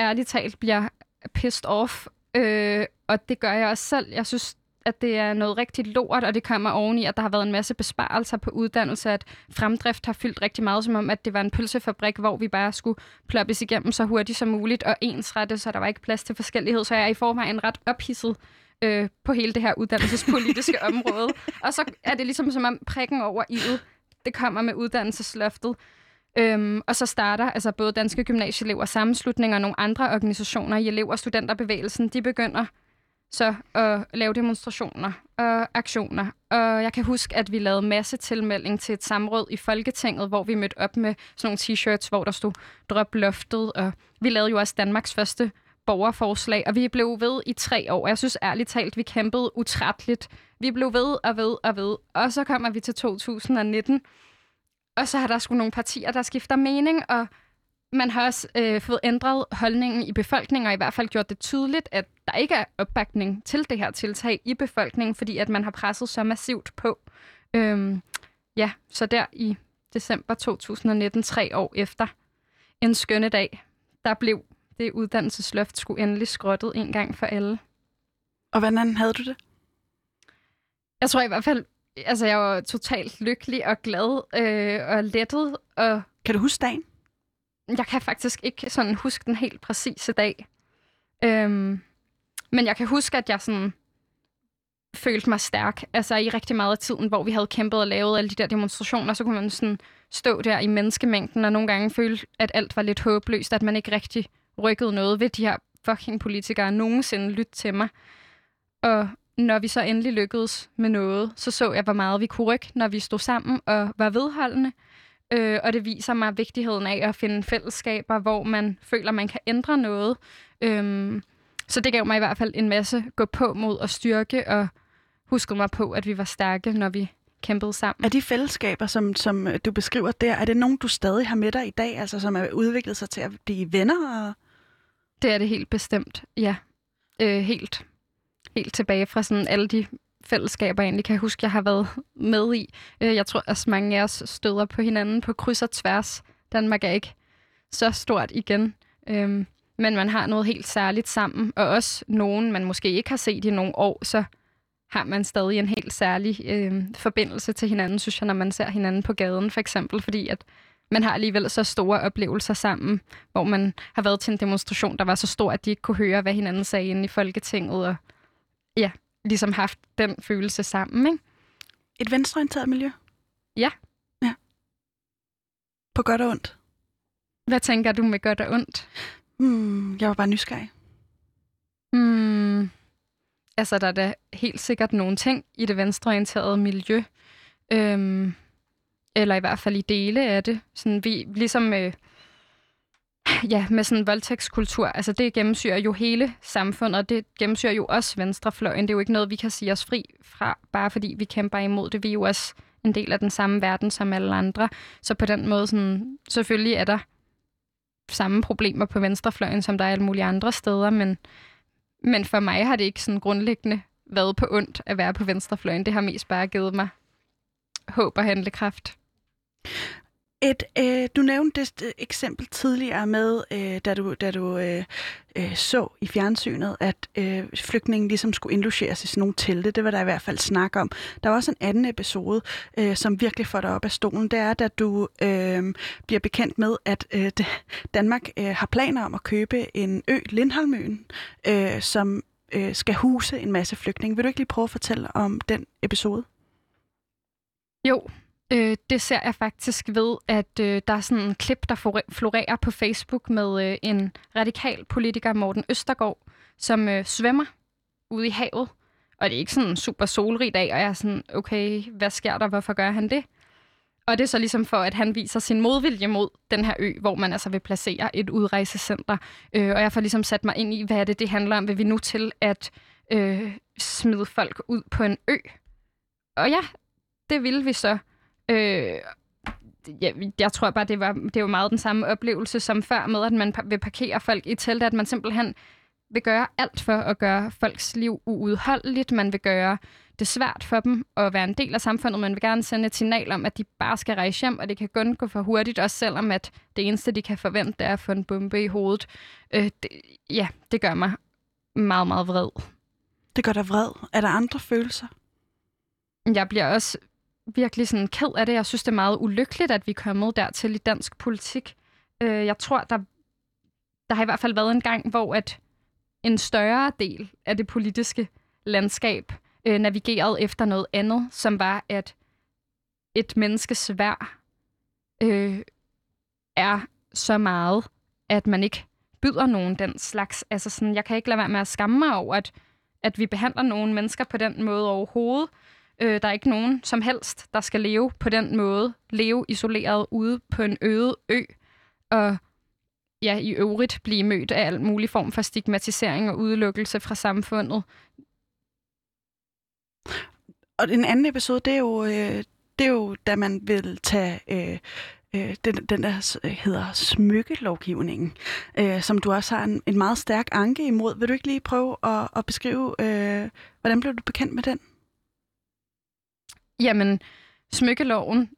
ærligt talt bliver pissed off. Øh, og det gør jeg også selv. Jeg synes, at det er noget rigtig lort, og det kommer oveni, at der har været en masse besparelser på uddannelse, at fremdrift har fyldt rigtig meget, som om, at det var en pølsefabrik, hvor vi bare skulle ploppes igennem så hurtigt som muligt, og ensrette, så der var ikke plads til forskellighed. Så jeg er i forvejen ret ophidset øh, på hele det her uddannelsespolitiske [laughs] område. Og så er det ligesom som om prikken over i'et, det kommer med uddannelsesløftet. Øhm, og så starter altså både Danske Gymnasieelever Sammenslutning og nogle andre organisationer i elev- og studenterbevægelsen, de begynder så at lave demonstrationer og aktioner. Og jeg kan huske, at vi lavede masse tilmelding til et samråd i Folketinget, hvor vi mødte op med sådan nogle t-shirts, hvor der stod drop loftet, og vi lavede jo også Danmarks første borgerforslag, og vi blev ved i tre år. Jeg synes ærligt talt, vi kæmpede utrætteligt. vi blev ved og ved og ved. Og så kommer vi til 2019, og så har der sgu nogle partier, der skifter mening, og man har også øh, fået ændret holdningen i befolkningen, og i hvert fald gjort det tydeligt, at der ikke er opbakning til det her tiltag i befolkningen, fordi at man har presset så massivt på. Øhm, ja, så der i december 2019, tre år efter en skønne dag, der blev det uddannelsesløft skulle endelig skrottet en gang for alle. Og hvordan havde du det? Jeg tror i hvert fald, altså jeg var totalt lykkelig og glad øh, og lettet. Og kan du huske dagen? Jeg kan faktisk ikke sådan huske den helt præcise dag. Øhm, men jeg kan huske, at jeg sådan følte mig stærk. Altså i rigtig meget af tiden, hvor vi havde kæmpet og lavet alle de der demonstrationer, så kunne man sådan stå der i menneskemængden og nogle gange føle, at alt var lidt håbløst, at man ikke rigtig rykkede noget ved de her fucking politikere nogensinde lytte til mig. Og når vi så endelig lykkedes med noget, så så jeg, hvor meget vi kunne rykke, når vi stod sammen og var vedholdende. Øh, og det viser mig vigtigheden af at finde fællesskaber, hvor man føler, man kan ændre noget. Øh, så det gav mig i hvert fald en masse gå på mod at styrke, og huskede mig på, at vi var stærke, når vi kæmpede sammen. Er de fællesskaber, som, som du beskriver der, er det nogen, du stadig har med dig i dag, altså som er udviklet sig til at blive venner? Og... Det er det helt bestemt, ja. Øh, helt, helt tilbage fra sådan alle de fællesskaber, jeg egentlig kan huske, jeg har været med i. Øh, jeg tror, at mange af os støder på hinanden på kryds og tværs. Danmark er ikke så stort igen. Øhm, men man har noget helt særligt sammen, og også nogen, man måske ikke har set i nogle år, så har man stadig en helt særlig øh, forbindelse til hinanden, synes jeg, når man ser hinanden på gaden, for eksempel, fordi at man har alligevel så store oplevelser sammen, hvor man har været til en demonstration, der var så stor, at de ikke kunne høre, hvad hinanden sagde inde i Folketinget, og ja, ligesom haft den følelse sammen, ikke? Et venstreorienteret miljø? Ja. Ja. På godt og ondt? Hvad tænker du med godt og ondt? Hmm, jeg var bare nysgerrig. Hmm. Altså, der er da helt sikkert nogle ting i det venstreorienterede miljø. Øhm, eller i hvert fald i dele af det. Sådan, vi, ligesom øh, [clears throat] ja, med sådan en voldtægtskultur, altså det gennemsyrer jo hele samfundet, og det gennemsyrer jo også venstrefløjen. Det er jo ikke noget, vi kan sige os fri fra, bare fordi vi kæmper imod det. Vi er jo også en del af den samme verden som alle andre. Så på den måde, sådan, selvfølgelig er der samme problemer på venstrefløjen, som der er alle mulige andre steder, men, men for mig har det ikke sådan grundlæggende været på ondt at være på venstrefløjen. Det har mest bare givet mig håb og handlekraft. Et, øh, du nævnte et eksempel tidligere med, øh, da du, da du øh, øh, så i fjernsynet, at øh, flygtningen ligesom skulle indlogeres i sådan nogle telte. Det var der i hvert fald snak om. Der var også en anden episode, øh, som virkelig får dig op af stolen. Det er, at du øh, bliver bekendt med, at øh, Danmark øh, har planer om at købe en ø, Lindholmøen, øh, som øh, skal huse en masse flygtninge. Vil du ikke lige prøve at fortælle om den episode? Jo, Øh, det ser jeg faktisk ved, at øh, der er sådan en klip, der florerer på Facebook med øh, en radikal politiker, Morten Østergaard, som øh, svømmer ude i havet. Og det er ikke sådan en super solrig dag, og jeg er sådan, okay, hvad sker der? Hvorfor gør han det? Og det er så ligesom for, at han viser sin modvilje mod den her ø, hvor man altså vil placere et udrejsecenter. Øh, og jeg får ligesom sat mig ind i, hvad er det, det handler om? Vil vi nu til at øh, smide folk ud på en ø? Og ja, det vil vi så. Øh, jeg, jeg tror bare, det var, det var meget den samme oplevelse som før med, at man vil parkere folk i telt, at man simpelthen vil gøre alt for at gøre folks liv uudholdeligt. Man vil gøre det svært for dem at være en del af samfundet. Man vil gerne sende et signal om, at de bare skal rejse hjem, og det kan kun gå for hurtigt, også selvom at det eneste, de kan forvente, er at få en bombe i hovedet. Øh, det, ja, det gør mig meget, meget vred. Det gør dig vred. Er der andre følelser? Jeg bliver også virkelig sådan ked af det. Jeg synes, det er meget ulykkeligt, at vi er kommet dertil i dansk politik. Øh, jeg tror, der, der har i hvert fald været en gang, hvor at en større del af det politiske landskab øh, navigerede efter noget andet, som var, at et menneskes værd øh, er så meget, at man ikke byder nogen den slags. Altså sådan, jeg kan ikke lade være med at skamme mig over, at, at vi behandler nogle mennesker på den måde overhovedet. Øh, der er ikke nogen som helst, der skal leve på den måde, leve isoleret ude på en øde ø, og ja, i øvrigt blive mødt af al mulig form for stigmatisering og udelukkelse fra samfundet. og en anden episode, det er jo, øh, det er jo da man vil tage øh, øh, den, den der hedder smykkelovgivningen, øh, som du også har en, en meget stærk anke imod. Vil du ikke lige prøve at, at beskrive, øh, hvordan blev du bekendt med den? Jamen, smykkeloven,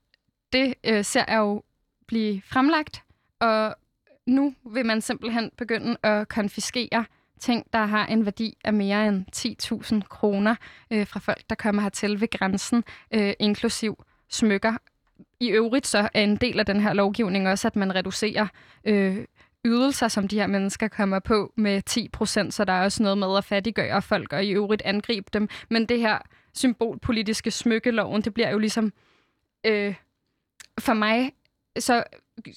det øh, ser jeg jo blive fremlagt, og nu vil man simpelthen begynde at konfiskere ting, der har en værdi af mere end 10.000 kroner øh, fra folk, der kommer hertil ved grænsen, øh, inklusiv smykker. I øvrigt så er en del af den her lovgivning også, at man reducerer øh, ydelser, som de her mennesker kommer på med 10 procent, så der er også noget med at fattiggøre folk og i øvrigt angribe dem. Men det her symbolpolitiske smykkeloven, det bliver jo ligesom øh, for mig så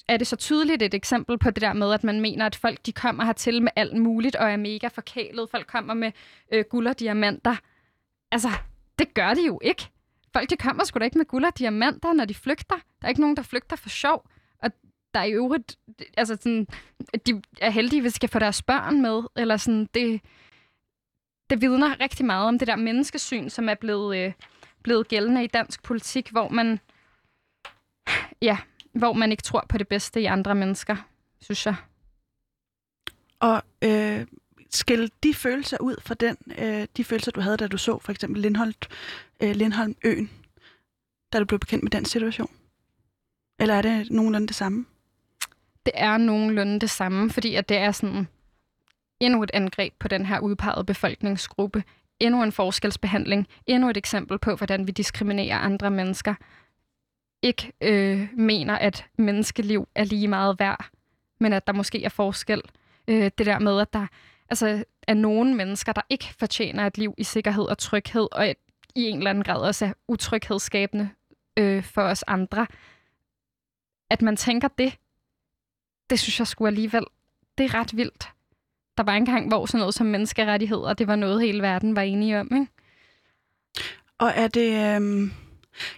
er det så tydeligt et eksempel på det der med, at man mener, at folk de kommer hertil med alt muligt og er mega forkælet. Folk kommer med øh, guld og diamanter. Altså, det gør de jo ikke. Folk de kommer sgu da ikke med guld og diamanter, når de flygter. Der er ikke nogen, der flygter for sjov. Og der er i øvrigt, altså sådan, de er heldige, hvis de kan få deres børn med, eller sådan, det, det vidner rigtig meget om det der menneskesyn, som er blevet, øh, blevet gældende i dansk politik, hvor man, ja, hvor man ikke tror på det bedste i andre mennesker, synes jeg. Og øh, skille de følelser ud fra den, øh, de følelser, du havde, da du så for eksempel Lindholm, øh, Lindholm Øen, da du blev bekendt med den situation? Eller er det nogenlunde det samme? Det er nogenlunde det samme, fordi at det er sådan endnu et angreb på den her udpegede befolkningsgruppe, endnu en forskelsbehandling, endnu et eksempel på, hvordan vi diskriminerer andre mennesker ikke øh, mener, at menneskeliv er lige meget værd, men at der måske er forskel. Øh, det der med, at der altså, er nogle mennesker, der ikke fortjener et liv i sikkerhed og tryghed, og i en eller anden grad også er utryghedsskabende øh, for os andre. At man tænker det, det synes jeg skulle alligevel, det er ret vildt. Der var engang, hvor sådan noget som menneskerettigheder, det var noget, hele verden var enige om, ikke? Og er det... Øh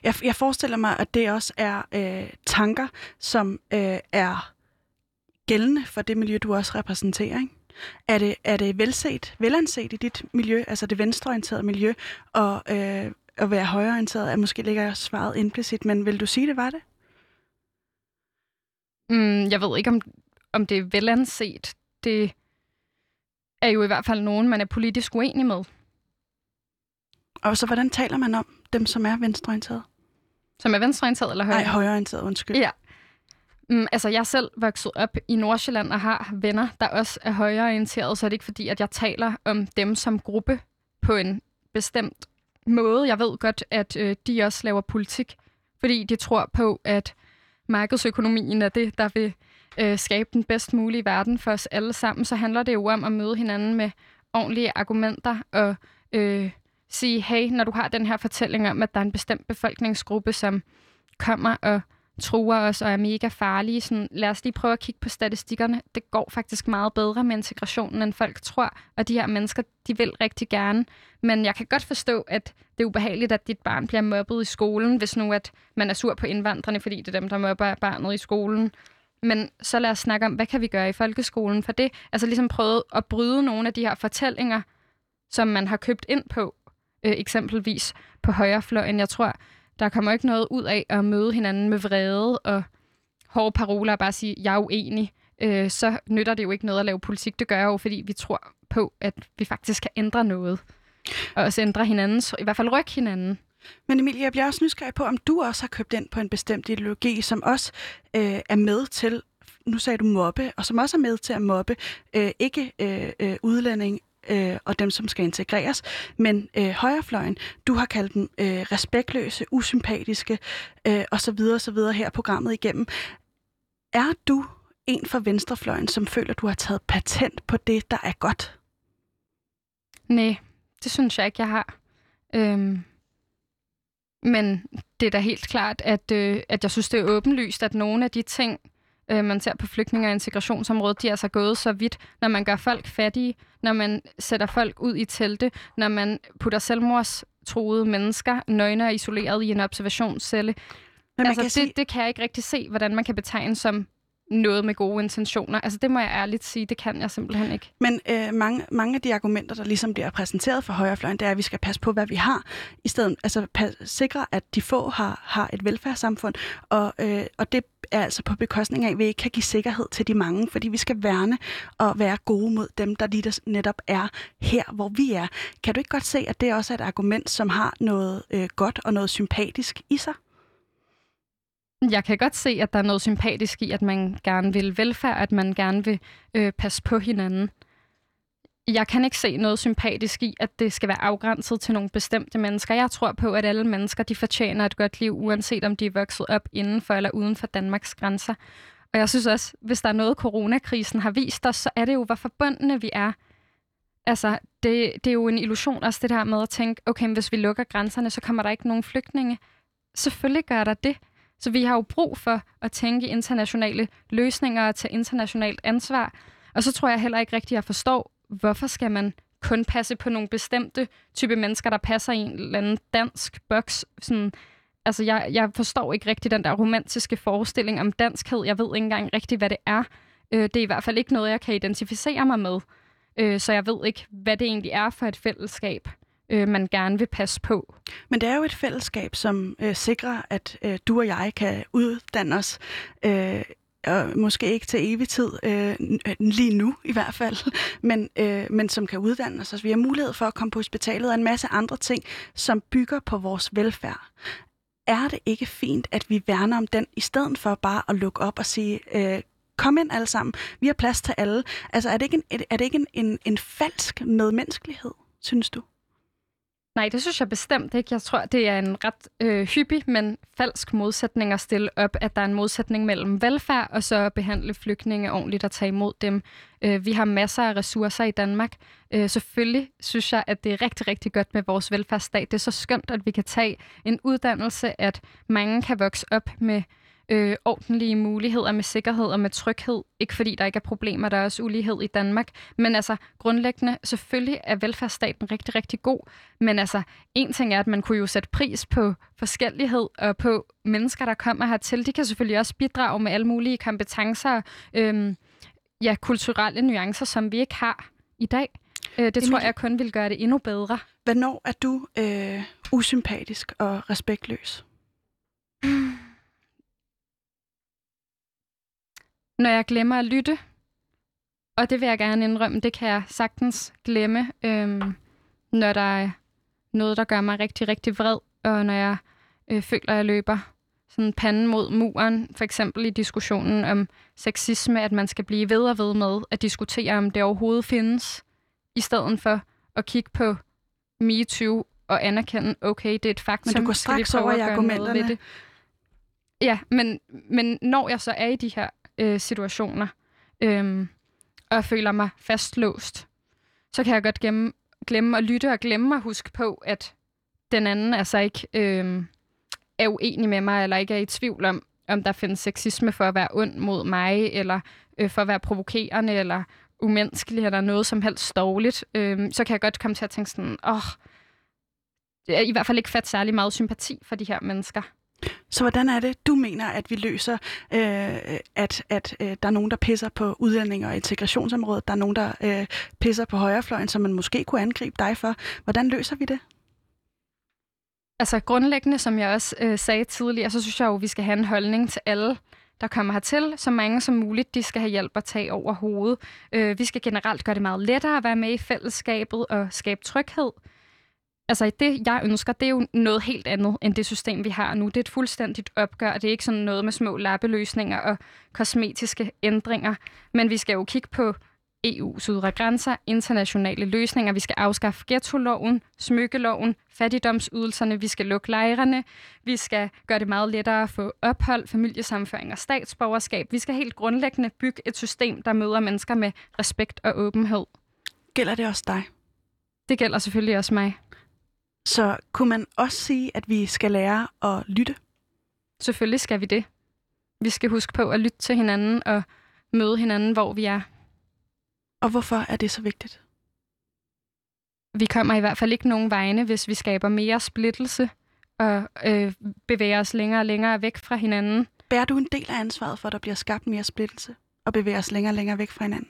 jeg, jeg forestiller mig, at det også er øh, tanker, som øh, er gældende for det miljø, du også repræsenterer. Ikke? Er det, er det velset, velanset i dit miljø, altså det venstreorienterede miljø, og øh, at være højreorienteret, er måske ligger svaret implicit, men vil du sige, det var det? Mm, jeg ved ikke, om, om det er velanset. Det er jo i hvert fald nogen, man er politisk uenig med. Og så hvordan taler man om dem, som er venstreorienterede? Som er venstreorienteret eller højre? Nej, højreorienteret, undskyld. Ja. Mm, altså, jeg er selv vokset op i Nordsjælland og har venner, der også er højreorienterede, så er det ikke fordi, at jeg taler om dem som gruppe på en bestemt måde. Jeg ved godt, at øh, de også laver politik, fordi de tror på, at markedsøkonomien er det, der vil øh, skabe den bedst mulige verden for os alle sammen. Så handler det jo om at møde hinanden med ordentlige argumenter og øh, sige, hey, når du har den her fortælling om, at der er en bestemt befolkningsgruppe, som kommer og truer os og er mega farlige. Sådan, lad os lige prøve at kigge på statistikkerne. Det går faktisk meget bedre med integrationen, end folk tror. Og de her mennesker, de vil rigtig gerne. Men jeg kan godt forstå, at det er ubehageligt, at dit barn bliver mobbet i skolen, hvis nu at man er sur på indvandrerne, fordi det er dem, der mobber barnet i skolen. Men så lad os snakke om, hvad kan vi gøre i folkeskolen for det? Altså ligesom prøve at bryde nogle af de her fortællinger, som man har købt ind på, øh, eksempelvis på højrefløjen. Jeg tror, der kommer ikke noget ud af at møde hinanden med vrede og hårde paroler og bare sige, jeg er uenig. Øh, så nytter det jo ikke noget at lave politik. Det gør jeg jo, fordi vi tror på, at vi faktisk kan ændre noget. Og også ændre hinandens, i hvert fald rykke hinanden. Men Emilie, jeg bliver også nysgerrig på, om du også har købt ind på en bestemt ideologi, som også øh, er med til, nu sagde du mobbe, og som også er med til at mobbe øh, ikke øh, øh, udlænding øh, og dem, som skal integreres. Men øh, højrefløjen, du har kaldt dem øh, respektløse, usympatiske øh, osv. videre her programmet igennem. Er du en fra venstrefløjen, som føler, du har taget patent på det, der er godt? Nej, det synes jeg ikke, jeg har. Øhm, men det er da helt klart, at, øh, at jeg synes, det er åbenlyst, at nogle af de ting, øh, man ser på flygtninge- og integrationsområdet, de er altså gået så vidt, når man gør folk fattige, når man sætter folk ud i telte, når man putter selvmordstroede mennesker, nøgne og isoleret i en observationscelle. Men altså, det, sige... det kan jeg ikke rigtig se, hvordan man kan betegne som noget med gode intentioner. Altså det må jeg ærligt sige, det kan jeg simpelthen ikke. Men øh, mange, mange af de argumenter, der ligesom bliver præsenteret for højrefløjen, det er, at vi skal passe på, hvad vi har, i stedet altså pas, sikre, at de få har, har et velfærdssamfund, og, øh, og det er altså på bekostning af, at vi ikke kan give sikkerhed til de mange, fordi vi skal værne og være gode mod dem, der lige netop er her, hvor vi er. Kan du ikke godt se, at det også er et argument, som har noget øh, godt og noget sympatisk i sig? Jeg kan godt se, at der er noget sympatisk i, at man gerne vil velfærd, at man gerne vil øh, passe på hinanden. Jeg kan ikke se noget sympatisk i, at det skal være afgrænset til nogle bestemte mennesker. Jeg tror på, at alle mennesker de fortjener et godt liv, uanset om de er vokset op inden for eller uden for Danmarks grænser. Og jeg synes også, hvis der er noget, coronakrisen har vist os, så er det jo, hvor forbundne vi er. Altså, det, det er jo en illusion også det der med at tænke, okay, hvis vi lukker grænserne, så kommer der ikke nogen flygtninge. Selvfølgelig gør der det. Så vi har jo brug for at tænke internationale løsninger og tage internationalt ansvar. Og så tror jeg heller ikke rigtigt, at jeg forstår, hvorfor skal man kun passe på nogle bestemte type mennesker, der passer i en eller anden dansk boks. Sådan, altså, jeg, jeg forstår ikke rigtig den der romantiske forestilling om danskhed. Jeg ved ikke engang rigtig, hvad det er. Øh, det er i hvert fald ikke noget, jeg kan identificere mig med. Øh, så jeg ved ikke, hvad det egentlig er for et fællesskab øh, man gerne vil passe på. Men det er jo et fællesskab, som øh, sikrer, at øh, du og jeg kan uddanne os øh, og måske ikke til evig tid, øh, lige nu i hvert fald, [laughs] men, øh, men som kan uddanne os. Altså, vi har mulighed for at komme på hospitalet og en masse andre ting, som bygger på vores velfærd. Er det ikke fint, at vi værner om den, i stedet for bare at lukke op og sige, øh, kom ind alle sammen, vi har plads til alle. Altså er det ikke en, er det ikke en, en, en falsk medmenneskelighed, synes du? Nej, det synes jeg bestemt ikke. Jeg tror, det er en ret øh, hyppig, men falsk modsætning at stille op, at der er en modsætning mellem velfærd og så at behandle flygtninge ordentligt og tage imod dem. Øh, vi har masser af ressourcer i Danmark. Øh, selvfølgelig synes jeg, at det er rigtig, rigtig godt med vores velfærdsstat. Det er så skønt, at vi kan tage en uddannelse, at mange kan vokse op med øh, ordentlige muligheder med sikkerhed og med tryghed. Ikke fordi der ikke er problemer, der er også ulighed i Danmark. Men altså grundlæggende, selvfølgelig er velfærdsstaten rigtig, rigtig god. Men altså en ting er, at man kunne jo sætte pris på forskellighed og på mennesker, der kommer hertil. De kan selvfølgelig også bidrage med alle mulige kompetencer, øh, ja, kulturelle nuancer, som vi ikke har i dag. Øh, det tror jeg kun vil gøre det endnu bedre. Hvornår er du øh, usympatisk og respektløs? Når jeg glemmer at lytte. Og det vil jeg gerne indrømme, det kan jeg sagtens glemme, øhm, når der er noget, der gør mig rigtig, rigtig vred, og når jeg øh, føler, at jeg løber sådan panden mod muren, for eksempel i diskussionen om sexisme, at man skal blive ved og ved med at diskutere, om det overhovedet findes, i stedet for at kigge på MeToo og anerkende, okay, det er et faktum. Men du går straks over i argumenterne. Det? Ja, men, men når jeg så er i de her øh, situationer, øh, og jeg føler mig fastlåst, så kan jeg godt glemme, glemme at lytte og glemme at huske på, at den anden altså ikke øh, er uenig med mig, eller ikke er i tvivl om, om der findes sexisme for at være ond mod mig, eller øh, for at være provokerende, eller umenneskelig, eller noget som helst dårligt, øh, så kan jeg godt komme til at tænke sådan, åh, oh, jeg er i hvert fald ikke fat særlig meget sympati for de her mennesker. Så hvordan er det, du mener, at vi løser, øh, at, at øh, der er nogen, der pisser på udlænding og integrationsområdet, der er nogen, der øh, pisser på højrefløjen, som man måske kunne angribe dig for. Hvordan løser vi det? Altså grundlæggende, som jeg også øh, sagde tidligere, så synes jeg jo, at vi skal have en holdning til alle, der kommer hertil. Så mange som muligt, de skal have hjælp at tage over hovedet. Øh, vi skal generelt gøre det meget lettere at være med i fællesskabet og skabe tryghed. Altså det, jeg ønsker, det er jo noget helt andet end det system, vi har nu. Det er et fuldstændigt opgør. Det er ikke sådan noget med små lappeløsninger og kosmetiske ændringer. Men vi skal jo kigge på EU's ydre grænser, internationale løsninger. Vi skal afskaffe ghetto-loven, smykkeloven, fattigdomsydelserne. Vi skal lukke lejrene. Vi skal gøre det meget lettere at få ophold, familiesamføring og statsborgerskab. Vi skal helt grundlæggende bygge et system, der møder mennesker med respekt og åbenhed. Gælder det også dig? Det gælder selvfølgelig også mig. Så kunne man også sige, at vi skal lære at lytte? Selvfølgelig skal vi det. Vi skal huske på at lytte til hinanden og møde hinanden, hvor vi er. Og hvorfor er det så vigtigt? Vi kommer i hvert fald ikke nogen vegne, hvis vi skaber mere splittelse og øh, bevæger os længere og længere væk fra hinanden. Bærer du en del af ansvaret for, at der bliver skabt mere splittelse og bevæger os længere og længere væk fra hinanden?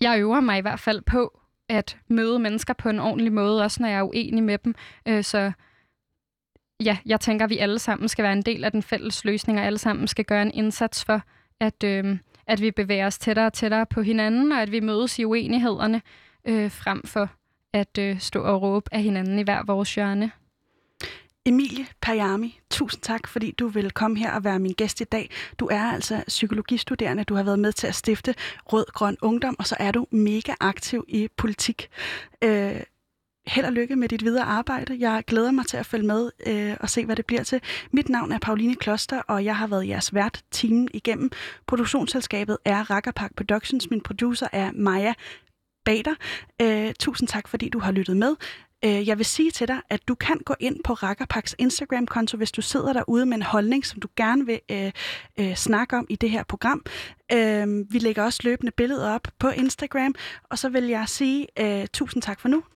Jeg øver mig i hvert fald på at møde mennesker på en ordentlig måde, også når jeg er uenig med dem. Øh, så ja, jeg tænker, at vi alle sammen skal være en del af den fælles løsning, og alle sammen skal gøre en indsats for, at, øh, at vi bevæger os tættere og tættere på hinanden, og at vi mødes i uenighederne, øh, frem for at øh, stå og råbe af hinanden i hver vores hjørne. Emilie Pajami, tusind tak, fordi du vil komme her og være min gæst i dag. Du er altså psykologistuderende, du har været med til at stifte Rød Grøn Ungdom, og så er du mega aktiv i politik. Øh, held og lykke med dit videre arbejde. Jeg glæder mig til at følge med øh, og se, hvad det bliver til. Mit navn er Pauline Kloster, og jeg har været jeres vært timen igennem. Produktionsselskabet er Rackerpark Productions. Min producer er Maja Bader. Øh, tusind tak, fordi du har lyttet med. Øh, jeg vil sige til dig, at du kan gå ind på Rakkerpaks Instagram-konto, hvis du sidder derude med en holdning, som du gerne vil øh, øh, snakke om i det her program. Øh, vi lægger også løbende billeder op på Instagram, og så vil jeg sige øh, tusind tak for nu.